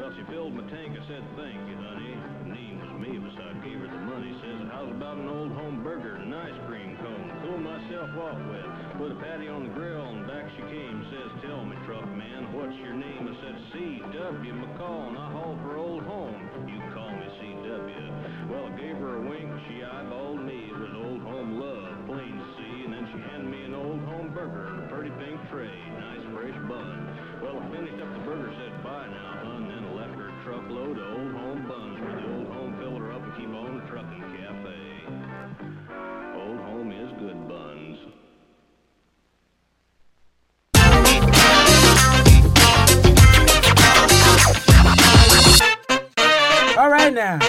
Well, she filled my tank. I said, thank you, honey. Name was Mavis. I gave her the money. Says, how's about an old home burger and an ice cream cone? Cool myself off with. Put a patty on the grill and back she came. Says, tell me, truck man, what's your name? I said, C.W. McCall, and I haul for old home. You call me C.W. Well, I gave her a wink. She eyeballed me. It was old home love, plain see. And then she handed me an old home burger in a pretty pink tray. Nice fresh bun. Well, I finished up the burger, said bye now, hun. Truckload of old home buns for the old home filler up and keep on the trucking cafe. Old home is good buns. All right now.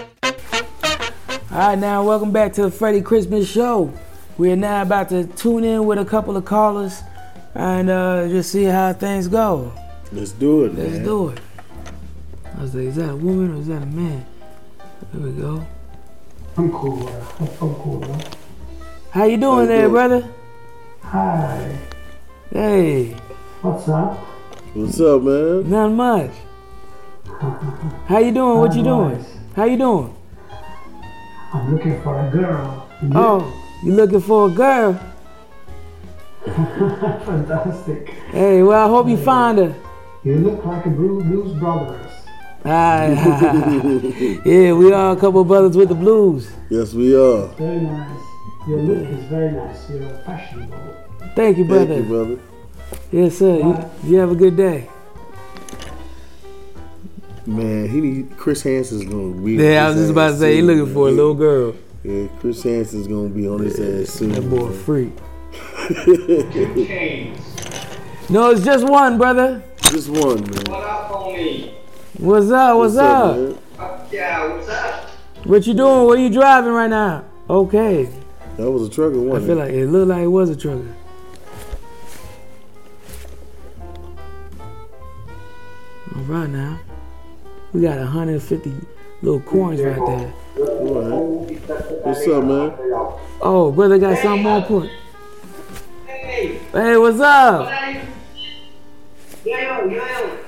All right now, welcome back to the Freddy Christmas Show. We are now about to tune in with a couple of callers and uh, just see how things go. Let's do it, Let's man. do it. I was like, is that a woman or is that a man? There we go. I'm cool. uh, I'm, I'm cool. Man. How you doing you there, doing? brother? Hi. Hey, What's up? What's up, man? not much. How you doing? What you doing? How you doing? I'm looking for a girl. You? Oh, you looking for a girl? fantastic. Hey, well, I hope you find her. You look like a Blues, blues Brothers. Ah, yeah, we are a couple brothers with the blues. Yes, we are. Very nice. Your look is very nice. You're fashionable. Thank you, brother. Thank you, brother. Yes, sir. You, you have a good day. Man, he need Chris Hansen's gonna be. Yeah, I was just about to say, he looking for a little girl. Yeah, Chris Hansen's gonna be on his ass soon. That boy man. freak. No, it's just one, brother. Just one, man. What up, homie? What's up? What's, up? man? Yeah, what's up? What you doing? Where you driving right now? Okay. That was a trucker, I wasn't feel eh? like it looked like it was a trucker. All right now. We got 150 little coins right there. What's up, man? Oh, brother got something more important. Hey, what's up?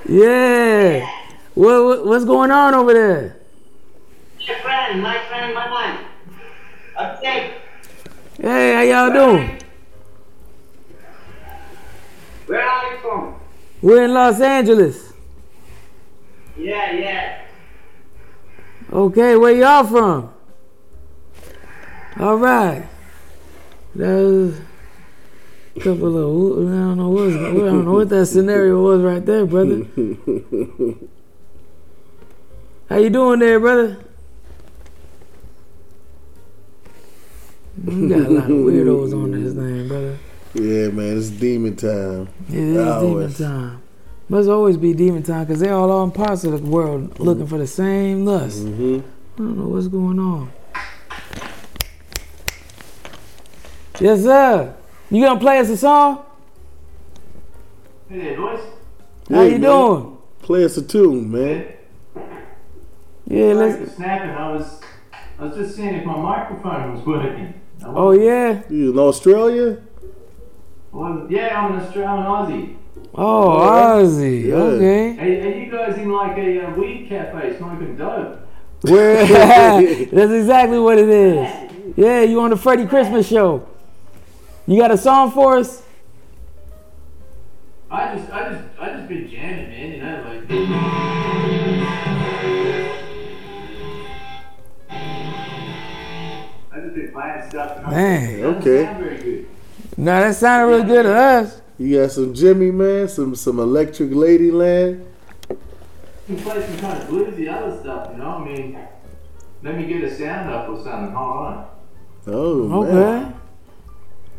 Yeah. What, what what's going on over there? My friend, my friend, my man. Okay. Hey, how y'all doing? Where are you from? We're in Los Angeles. Yeah, yeah. Okay, where y'all from? All right. That was a couple of I don't know what I don't know what that scenario was right there, brother. How you doing there, brother? You got a lot of weirdos on this thing, brother. Yeah, man, it's demon time. It is demon time. Must always be demon time because they're all on parts of the world looking for the same lust. Mm-hmm. I don't know what's going on. Yes, sir. You gonna play us a song? Hey there, boys. How you doing? Play us a tune, man. Yeah, Sorry let's. for snapping. I was, I was just seeing if my microphone was working. I Oh yeah. You in Australia? Well, yeah, I'm an Australian Aussie. Oh, Aussie. Yeah. Okay. Hey, are you guys in like a uh, weed cafe smoking dope? Where? That's exactly what it is. Yeah, you on the Freddy Christmas show. You got a song for us? I just, I just, I just been jamming, man. You know, like. Man. Okay. sound very good. No, that sounded really good to us. You got some Jimi, man, some some Electric Ladyland. You can play some kind of bluesy other stuff, you know. I mean, let me get a sound up or something. Hold on. Oh, Okay. man.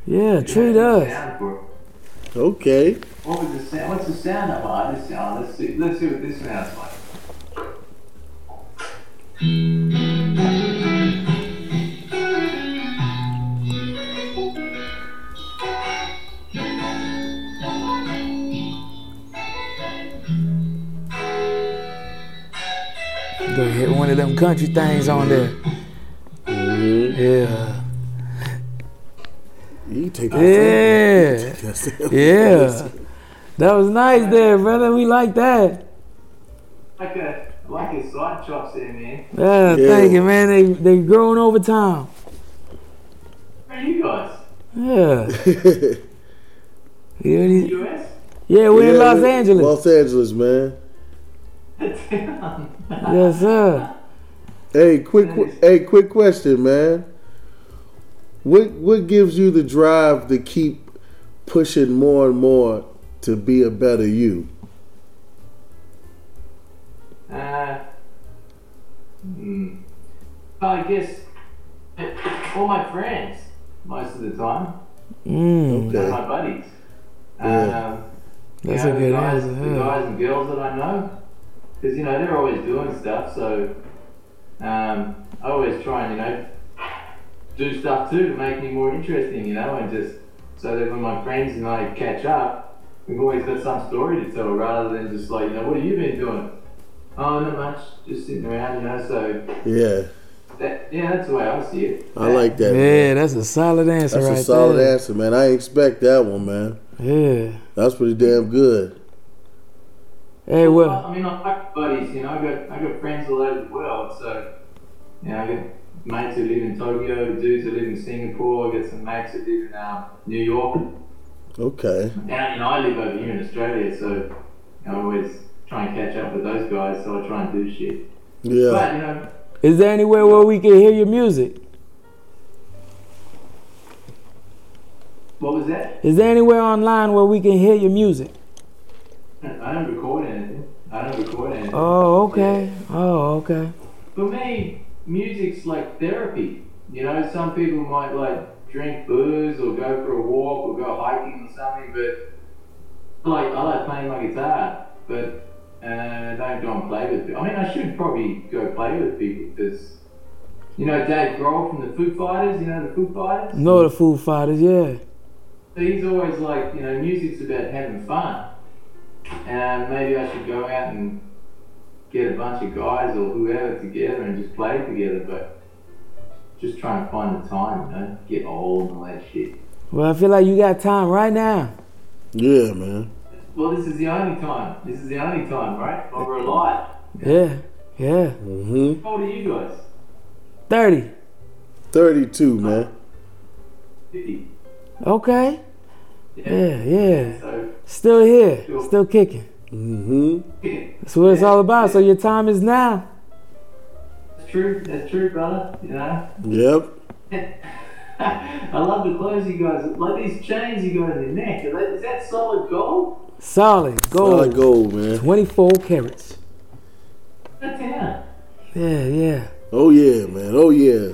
Yeah, treat Yeah, us. sound for it. Okay. What was the sound? What's the sound of oh, this sound? Let's see. Let's see what this sounds like. Of them country things on there. Mm-hmm. Yeah. You take that. Yeah. Yeah. That was nice there, brother. We like that. Like a like a side chops there, man. Yeah, Yeah. thank you, man. They they growing over time. Where are you guys? Yeah. You already- U.S. yeah, we're in Los Angeles. Los Angeles, man. Yes, sir. Hey, quick, qu- hey, quick question, man. What what gives you the drive to keep pushing more and more to be a better you? Uh, hmm. Well, I guess eh, all my friends most of the time, Mm, Okay. my buddies. Yeah. Um, that's you a good the guys, answer. The guys and girls that I know, because you know they're always doing stuff. So um, I always try and you know do stuff too to make me more interesting. You know, and just so that when my friends and I catch up, we've always got some story to tell rather than just like you know what have you been doing? Oh, not much, just sitting around. You know, so Yeah, that yeah, that's the way I see it. I like that. man. Yeah, that's a solid answer right? That's right a solid there. answer, man. I expect that one, man. Yeah. That's pretty damn good. Hey, Well, well, I mean, I like buddies. You know, I got I got friends all over the world. So, you know, I got mates who live in Tokyo, dudes who live in Singapore. I got some mates who live in uh, New York. Okay. And you know, I live over here in Australia, so you know, I always try and catch up with those guys. So I try and do shit. Yeah. But you know, is there anywhere where we can hear your music? what was that? Is there anywhere online where we can hear your music? I don't record anything. I don't record anything. Oh, okay. Oh, okay. For me, music's like therapy. You know, some people might like drink booze or go for a walk or go hiking or something, but like I like playing my guitar, but uh, I don't go and play with people. I mean, I should probably go play with people because, you know, Dave Grohl from the Foo Fighters. You know the Foo Fighters. No, the Foo Fighters, yeah. So he's always like, you know, music's about having fun. And maybe I should go out and get a bunch of guys or whoever together and just play together. But just trying to find the time, you know, get old and all that shit. Well, I feel like you got time right now. Yeah, man. Well, this is the only time. This is the only time, right? While we're alive. Yeah, yeah. Mm-hmm. How old are you guys? 30. 32, man. 50. Okay. Yeah, yeah. So, Still here, still kicking. Mm-hmm. That's what it's all about. So your time is now. That's true. That's true, brother. You know? Yep. I love the clothes you guys, like these chains you got in your neck. Is that solid gold? Solid gold. Solid gold, man. 24 carats. That's yeah. Yeah, yeah. Oh yeah, man. Oh yeah.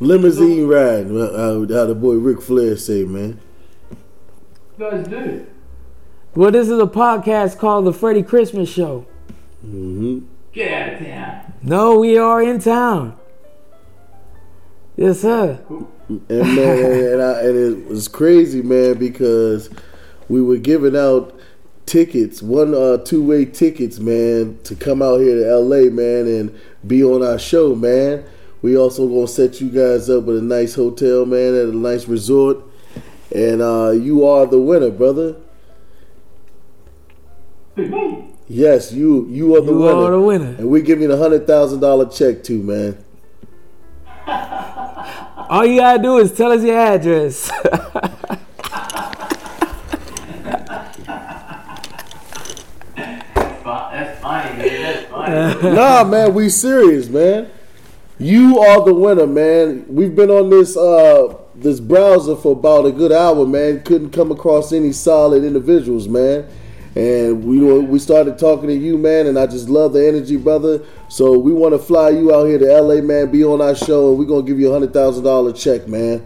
Limousine ride. Well, How, how the boy Ric Flair say, man. You guys do. Well, this is a podcast called The Freddy Christmas Show. Mm-hmm. Get out of town. No, we are in town. Yes, sir. And man, and, I, and it was crazy, man, because we were giving out tickets, one uh, two way tickets, man, to come out here to LA, man, and be on our show, man. We also gonna set you guys up with a nice hotel, man, at a nice resort, and uh, you are the winner, brother. Yes, you you are the You winner, are the winner. and we give you a hundred thousand dollar check too, man. All you gotta do is tell us your address. That's funny, man. That's funny. nah, man, we serious, man. You are the winner, man. We've been on this uh this browser for about a good hour, man. Couldn't come across any solid individuals, man. And we we started talking to you, man, and I just love the energy, brother. So we want to fly you out here to LA, man. Be on our show, and we're gonna give you a hundred thousand dollar check, man.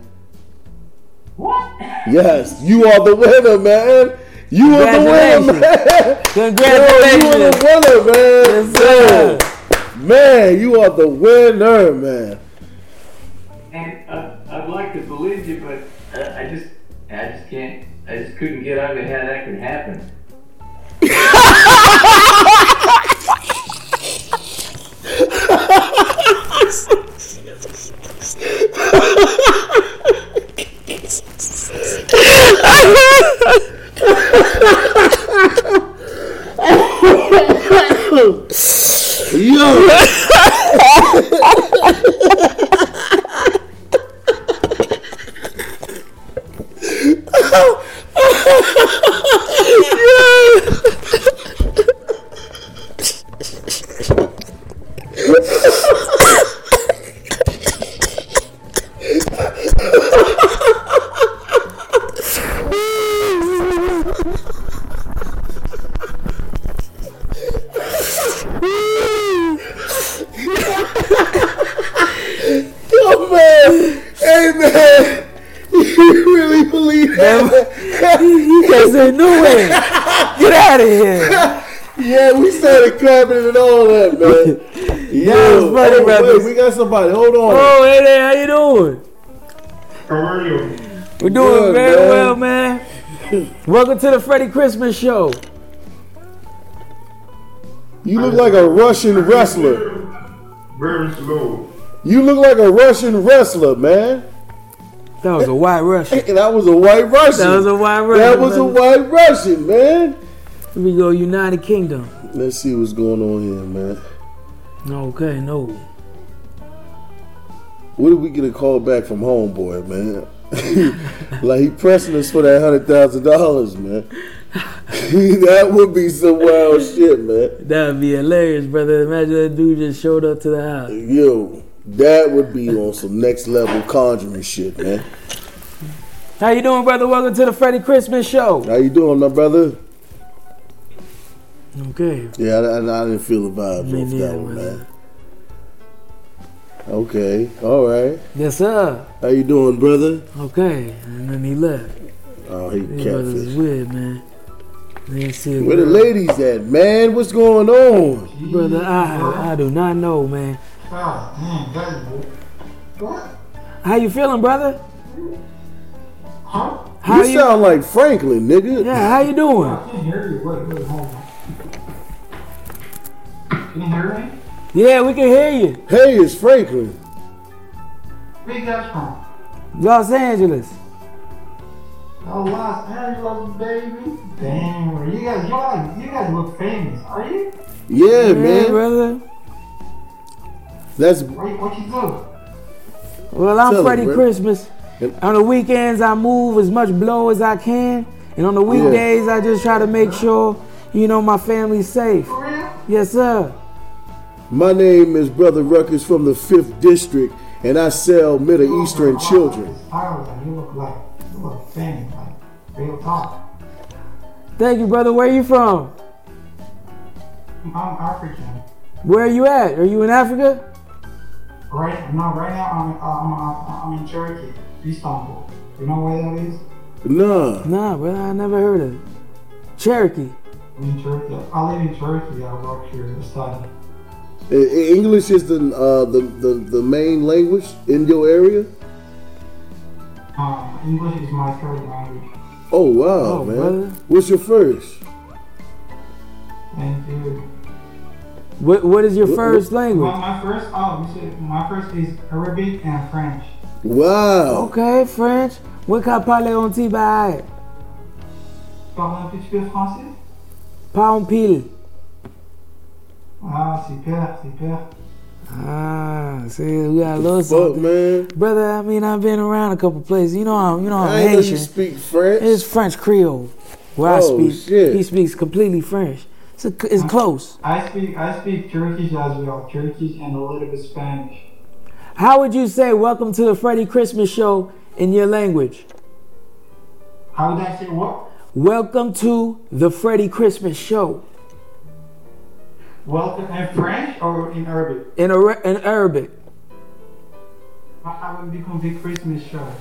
what? Yes, you are the winner, man. You are the winner, man. Congratulations. Yo, you are the winner, man. Yes, sir. Man, you are the winner, man. And I, I'd like to believe you, but uh, I just, I just can't. I just couldn't get over how that could happen. Yo, yo, man. Hey, man. You really believe that? Because they. Get out of here. Yeah, we started clapping and all that, man. Yo, was funny, oh, brothers. wait, we got somebody. Hold on. Oh, hey there, how you doing? How are you? We're doing Good, very man. well, man. Welcome to the Freddy Christmas Show. You look like a Russian wrestler. Very slow. You look like a Russian wrestler, man. That was a white Russian. That was a white Russian. That was a white Russian. That was a white Russian, man. Here we go, United Kingdom. Let's see what's going on here, man. Okay, no. What did we get a call back from homeboy, man? like he pressing us for that hundred thousand dollars, man. that would be some wild shit, man. That would be hilarious, brother. Imagine that dude just showed up to the house. Yo, that would be on some next level conjuring shit, man. How you doing, brother? Welcome to the Freddy Christmas Show. How you doing, my brother? Okay. Yeah, I, I, I didn't feel the vibes Me off neither, that one, brother. man. Okay, all right. Yes, sir. How you doing, brother? Okay. And then he left. Oh, he These brothers is weird, man. They didn't see Where the ladies at, man? What's going on? Brother, I I do not know, man. Ah, damn, that What? How you feeling, brother? Huh? How you, sound like Franklin, nigga. Yeah, how you doing? I can't hear you. Wait, wait, hold on. Can you hear me? Yeah, we can hear you. Hey, it's Franklin. Where you guys from? Los Angeles. Oh, Los Angeles, baby. Damn, you guys, you guys, you guys look famous, are you? Yeah, man. brother. That's What, what you do? Well, I'm Tell 'em, Freddy bro. Christmas. On the weekends, I move as much blow as I can, and on the weekdays, I just try to make sure, you know, my family's safe. Yes, sir. my name is Brother Ruckus from the Fifth District, and I sell Middle Eastern children. You look like, you look famous, like, real talk. Thank you, brother. Where are you from? I'm African. Where are you at? Are you in Africa? Right, no, right now I'm, uh, I'm, uh, I'm in Cherokee, Istanbul. You know where that is? Nah. Nah, brother. I never heard of it. Cherokee. I'm in Turkey. I live in Turkey. I work here, I study. English is the, uh, the the the main language in your area. Uh, English is my third language. Oh wow, Oh, man. brother. What's your first? Thank you. What What is your What- first language? My, my first, oh, you said my first is Arabic and French. Wow. Okay, French. What can parler un petit bail? Parle un petit peu français? Pas un pile. Ah, super, super. Ah, see, we got a little Fuck, something. man. Brother, I mean, I've been around a couple places. You know, I'm, you know, I'm I ain't know you Haitian. speak French. It's French Creole where I Oh, speak. shit. He speaks completely French. It's, a, it's close. I speak, I speak Turkish as well, Turkish and a little bit Spanish. How would you say "Welcome to the Freddy Christmas Show" in your language? How would I say what? Welcome to the Freddy Christmas Show Welcome in French or in Arabic? in, Ara- in Arabic. How would become the Christmas show?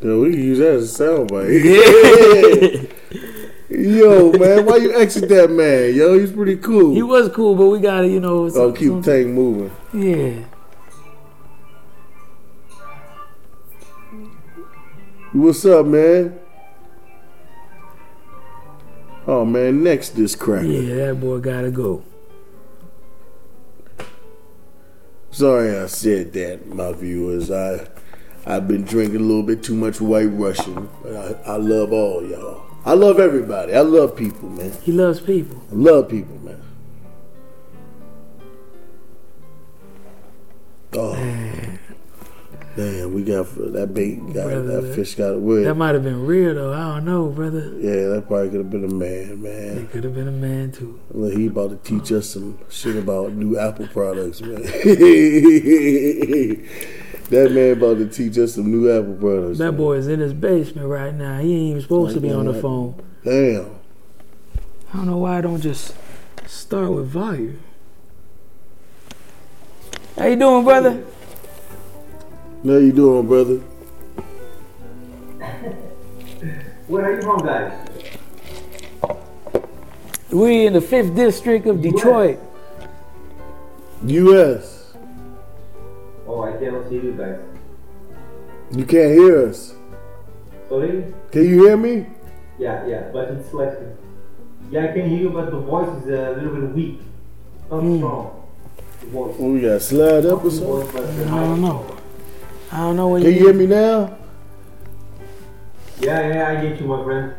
Yeah, we can use that as a soundbite. Yo, man, why you exit that man? Yo, he's pretty cool. He was cool, but we gotta, you know, oh, some- keep some- the tank moving. yeah. What's up, man? Oh man, next this cracker. Yeah, that boy gotta go. Sorry I said that, my viewers. I I've been drinking a little bit too much white Russian, but I, I love all y'all. I love everybody. I love people, man. He loves people. I love people, man. Oh, damn! We got that bait. Got Brother, that fish got away. That might have been real though. I don't know, brother. Yeah, that probably could have been a man, man. He could have been a man too. Look, he about to teach us some shit about new Apple products, man. that man about to teach us some new Apple products. That man. boy is in his basement right now. He ain't even supposed to be on the phone. Damn. I don't know why I don't just start with volume. How you doing, brother? How you doing, brother? Where are you from, guys? We in the fifth district of Detroit. U.S. Oh, I cannot see you guys. You can't hear us. Sorry? Can you hear me? Yeah, yeah, but it's like, yeah, I can hear you, but the voice is a little bit weak, not hmm. strong. Voice. Oh, we got slide up or The something? I don't know. I don't know what Can you hear me now? Yeah, yeah, I get you, my friend.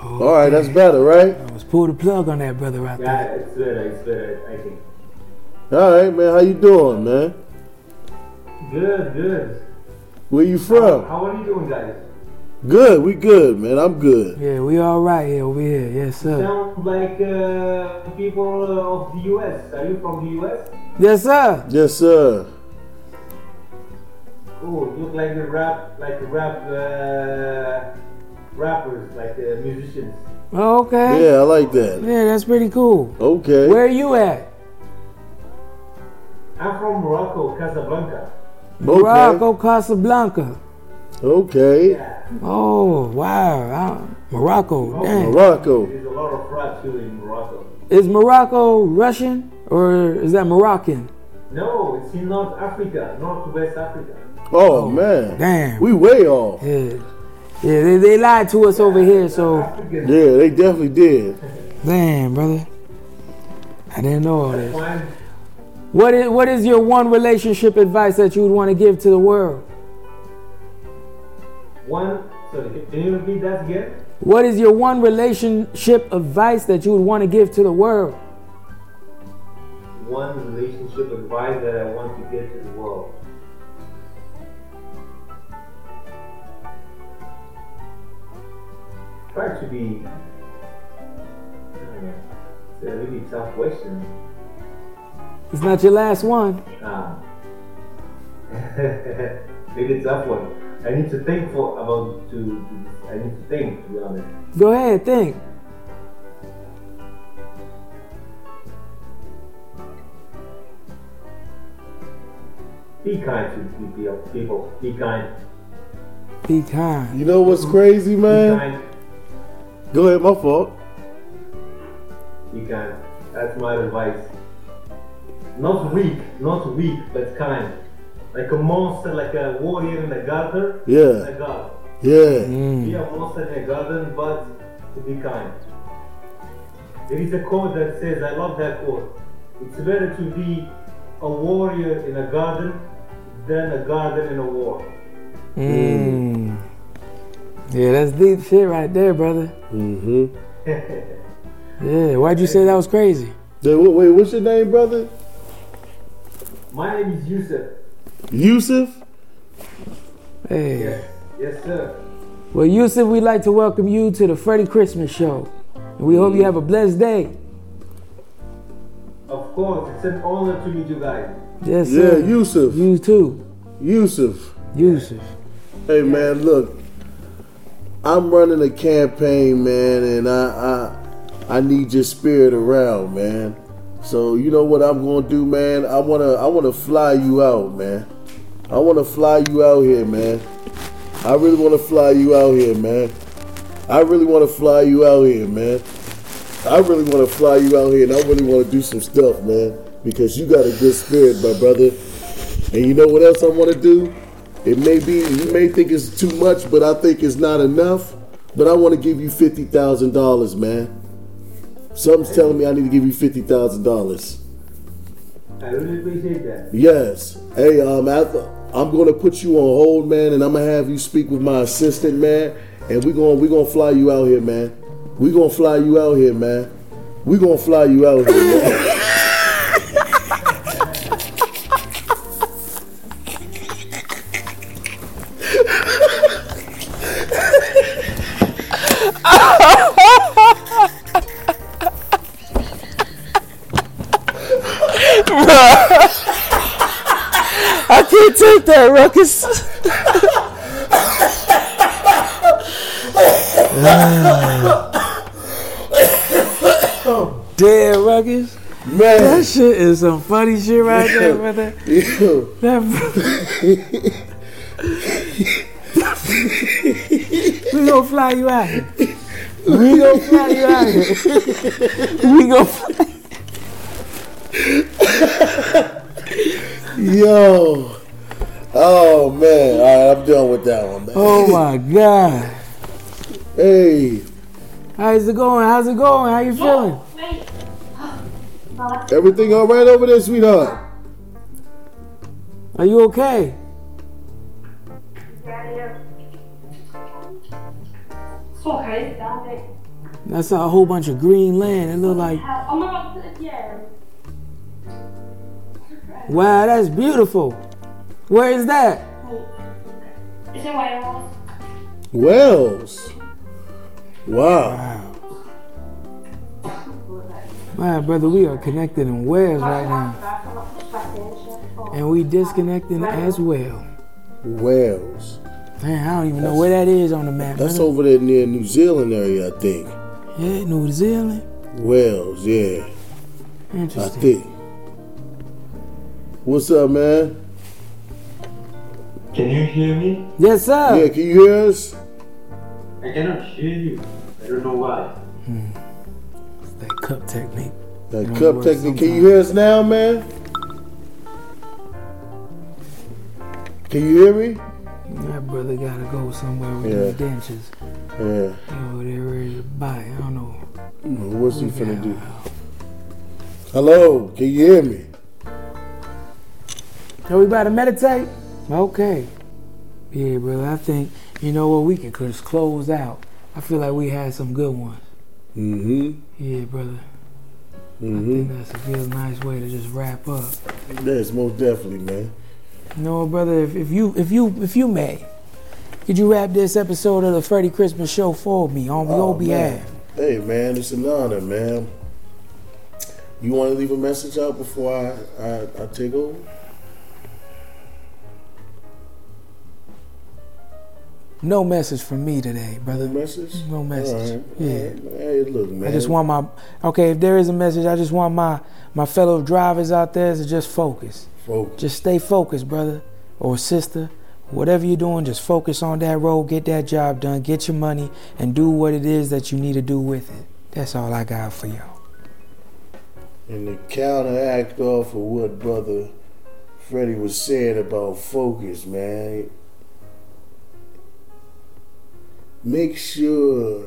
All right, that's better, right? Let's pull the plug on that brother right Yeah, there. it's better, it's better, I think. All right, man. How you doing, man? Good, good. Where you from? How are you doing, guys? Good. We good, man. I'm good. Yeah, we all right here over here. Yes, sir. Sound like uh, people uh, of the US. Are you from the US? Yes, sir. Yes, sir. Oh, you look like a rap, like a rap, uh, rappers, like the musicians. Oh, Okay. Yeah, I like that. Yeah, that's pretty cool. Okay. Where are you at? I'm from Morocco, Casablanca. Morocco, Casablanca. Okay. Oh, wow. I- Morocco. Oh, dang. Morocco. There's a lot of rap too in Morocco. Is Morocco Russian or is that Moroccan? No, it's in North Africa, Northwest Africa. Oh, oh man. Damn. We way off. Yeah. Yeah, they, they lied to us over here, so. Yeah, they definitely did. Damn, brother. I didn't know all That's this. What is what is your one relationship advice that you would want to give to the world? One, sorry, can you repeat that again? What is your one relationship advice that you would want to give to the world? One relationship advice that I want to give to the world. Try to be. Know. It's a really tough question. It's not your last one. Ah. Maybe it's tough one. I need to think for about to, to. I need to think to be honest. Go ahead, think. Be kind to people. People. Be kind. Be kind. You know what's crazy, Be man? kind. Go ahead, my fault. Be kind. That's my advice. Not weak, not weak, but kind. Like a monster, like a warrior in a garden. Yeah. A god. Yeah. Be a monster in a garden, but to be kind. There is a quote that says, I love that quote. It's better to be a warrior in a garden than a garden in a war. Mm. Yeah, that's deep shit right there, brother. Mm-hmm. Yeah, why'd you say that was crazy? Wait, wait, what's your name, brother? My name is Yusuf. Yusuf? Hey. Yes, yes, sir. Well, Yusuf, we'd like to welcome you to the Freddy Christmas Show. And we hope you have a blessed day. Of course, it's an honor to meet you guys. Yes, Yeah, sir. Yusuf. You too. Yusuf. Yusuf. Hey man, look, I'm running a campaign, man, and I I I need your spirit around, man. So you know what I'm gonna do, man? I wanna I wanna fly you out, man. I wanna fly you out here, man. I really wanna fly you out here, man. I really wanna fly you out here, man. I really wanna fly you out here, and I really wanna do some stuff, man. Because you got a good spirit, my brother. And you know what else I wanna do? It may be, you may think it's too much, but I think it's not enough. But I want to give you fifty thousand dollars, man. Something's telling me I need to give you fifty thousand dollars. I really appreciate that. Yes. Hey, um, after, I'm gonna put you on hold, man, and I'm gonna have you speak with my assistant, man, and we're gonna we gonna fly you out here, man. We're gonna fly you out here, man. We're gonna fly you out here, man. Ruckus. Damn, Ruckus. Man. That shit is some funny shit right there, brother. That we gonna fly you out. We gonna fly you out. We gonna fly. Yo. Oh man. All right, I'm done with that one, man. Oh my god. Hey, How's it going? How's it going? How you feeling? everything all right over there, sweetheart? Are you okay? That's a whole bunch of green land. It look like wow, that's beautiful. Where is that? It's in Wales. Wales. Wow. Wow, brother, we are connected in Wales right now, and we disconnecting as well. Wales. Man, I don't even know where that is on the map. That's brother. over there near New Zealand area, I think. Yeah, New Zealand. Wales, yeah. Interesting. I think. What's up, man? Can you hear me? Yes, sir. Yeah, can you hear us? I cannot hear you. I don't know why. It's that cup technique. That Don't cup work technique. Can you hear us now, man? Can you hear me? That brother gotta go somewhere with Yeah. those dentures. Yeah. Yo, they're ready to buy. I don't know. What's he finna do? Hello, can you hear me? Are we about to meditate? Okay. Yeah, brother. I think you know what we can just close out. I feel like we had some good ones. Mm-hmm. Yeah, brother. I Mm-hmm. think that's a real nice way to just wrap up. Yes, most definitely, man. You know, brother, if, if you if you if you may, could you wrap this episode of the Freddy Christmas show for me on your Oh, behalf? Hey, man, it's an honor, man. You want to leave a message out before I, I, I take over? No message from me today, brother. No message? No message. All right. Yeah. Right. Hey, look, man. I just want my okay. If there is a message, I just want my my fellow drivers out there to just focus. Focus. Just stay focused, brother or sister. Whatever you're doing, just focus on that road. Get that job done. Get your money and do what it is that you need to do with it. That's all I got for y'all. And to counteract off of what brother Freddy was saying about focus, man. Make sure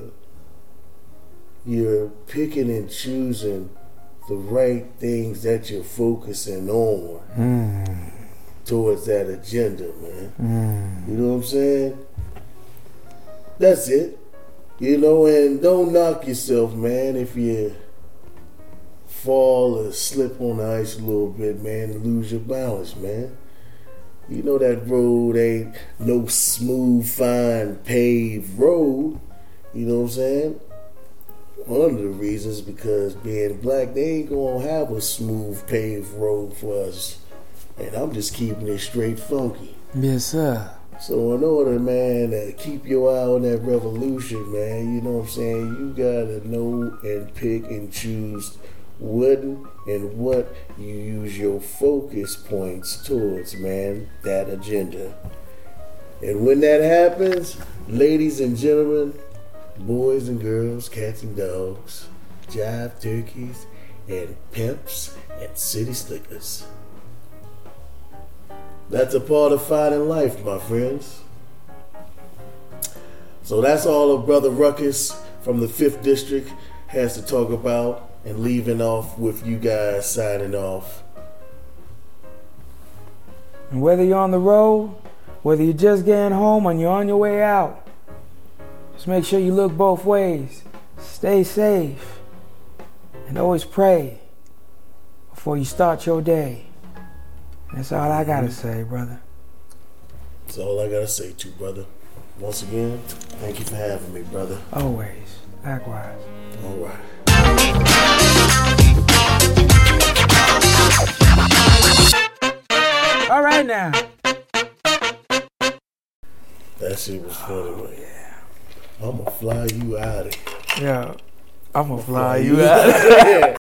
you're picking and choosing the right things that you're focusing on Mm. towards that agenda, man. Mm. You know what I'm saying? That's it. You know, and don't knock yourself, man, if you fall or slip on the ice a little bit, man, and lose your balance, man. You know that road ain't no smooth, fine, paved road. You know what I'm saying? One of the reasons because being black, they ain't gonna have a smooth, paved road for us. And I'm just keeping it straight funky. Yes, sir. So in order, man, to keep your eye on that revolution, man, you know what I'm saying? You gotta know and pick and choose what and what you use your focus points towards, man, that agenda. And when that happens, ladies and gentlemen, boys and girls, cats and dogs, jive turkeys, and pimps and city slickers. That's a part of fighting life, my friends. So that's all of Brother Ruckus from the 5th District has to talk about and leaving off with you guys signing off. And whether you're on the road, whether you're just getting home and you're on your way out, just make sure you look both ways. Stay safe. And always pray before you start your day. That's all I gotta mm-hmm. say, brother. That's all I gotta say to you, brother. Once again, thank you for having me, brother. Always. Likewise. All right. All right now. That shit was funny, man. I'm gonna fly you out of here. Yeah. I'm gonna fly Fly you out. out.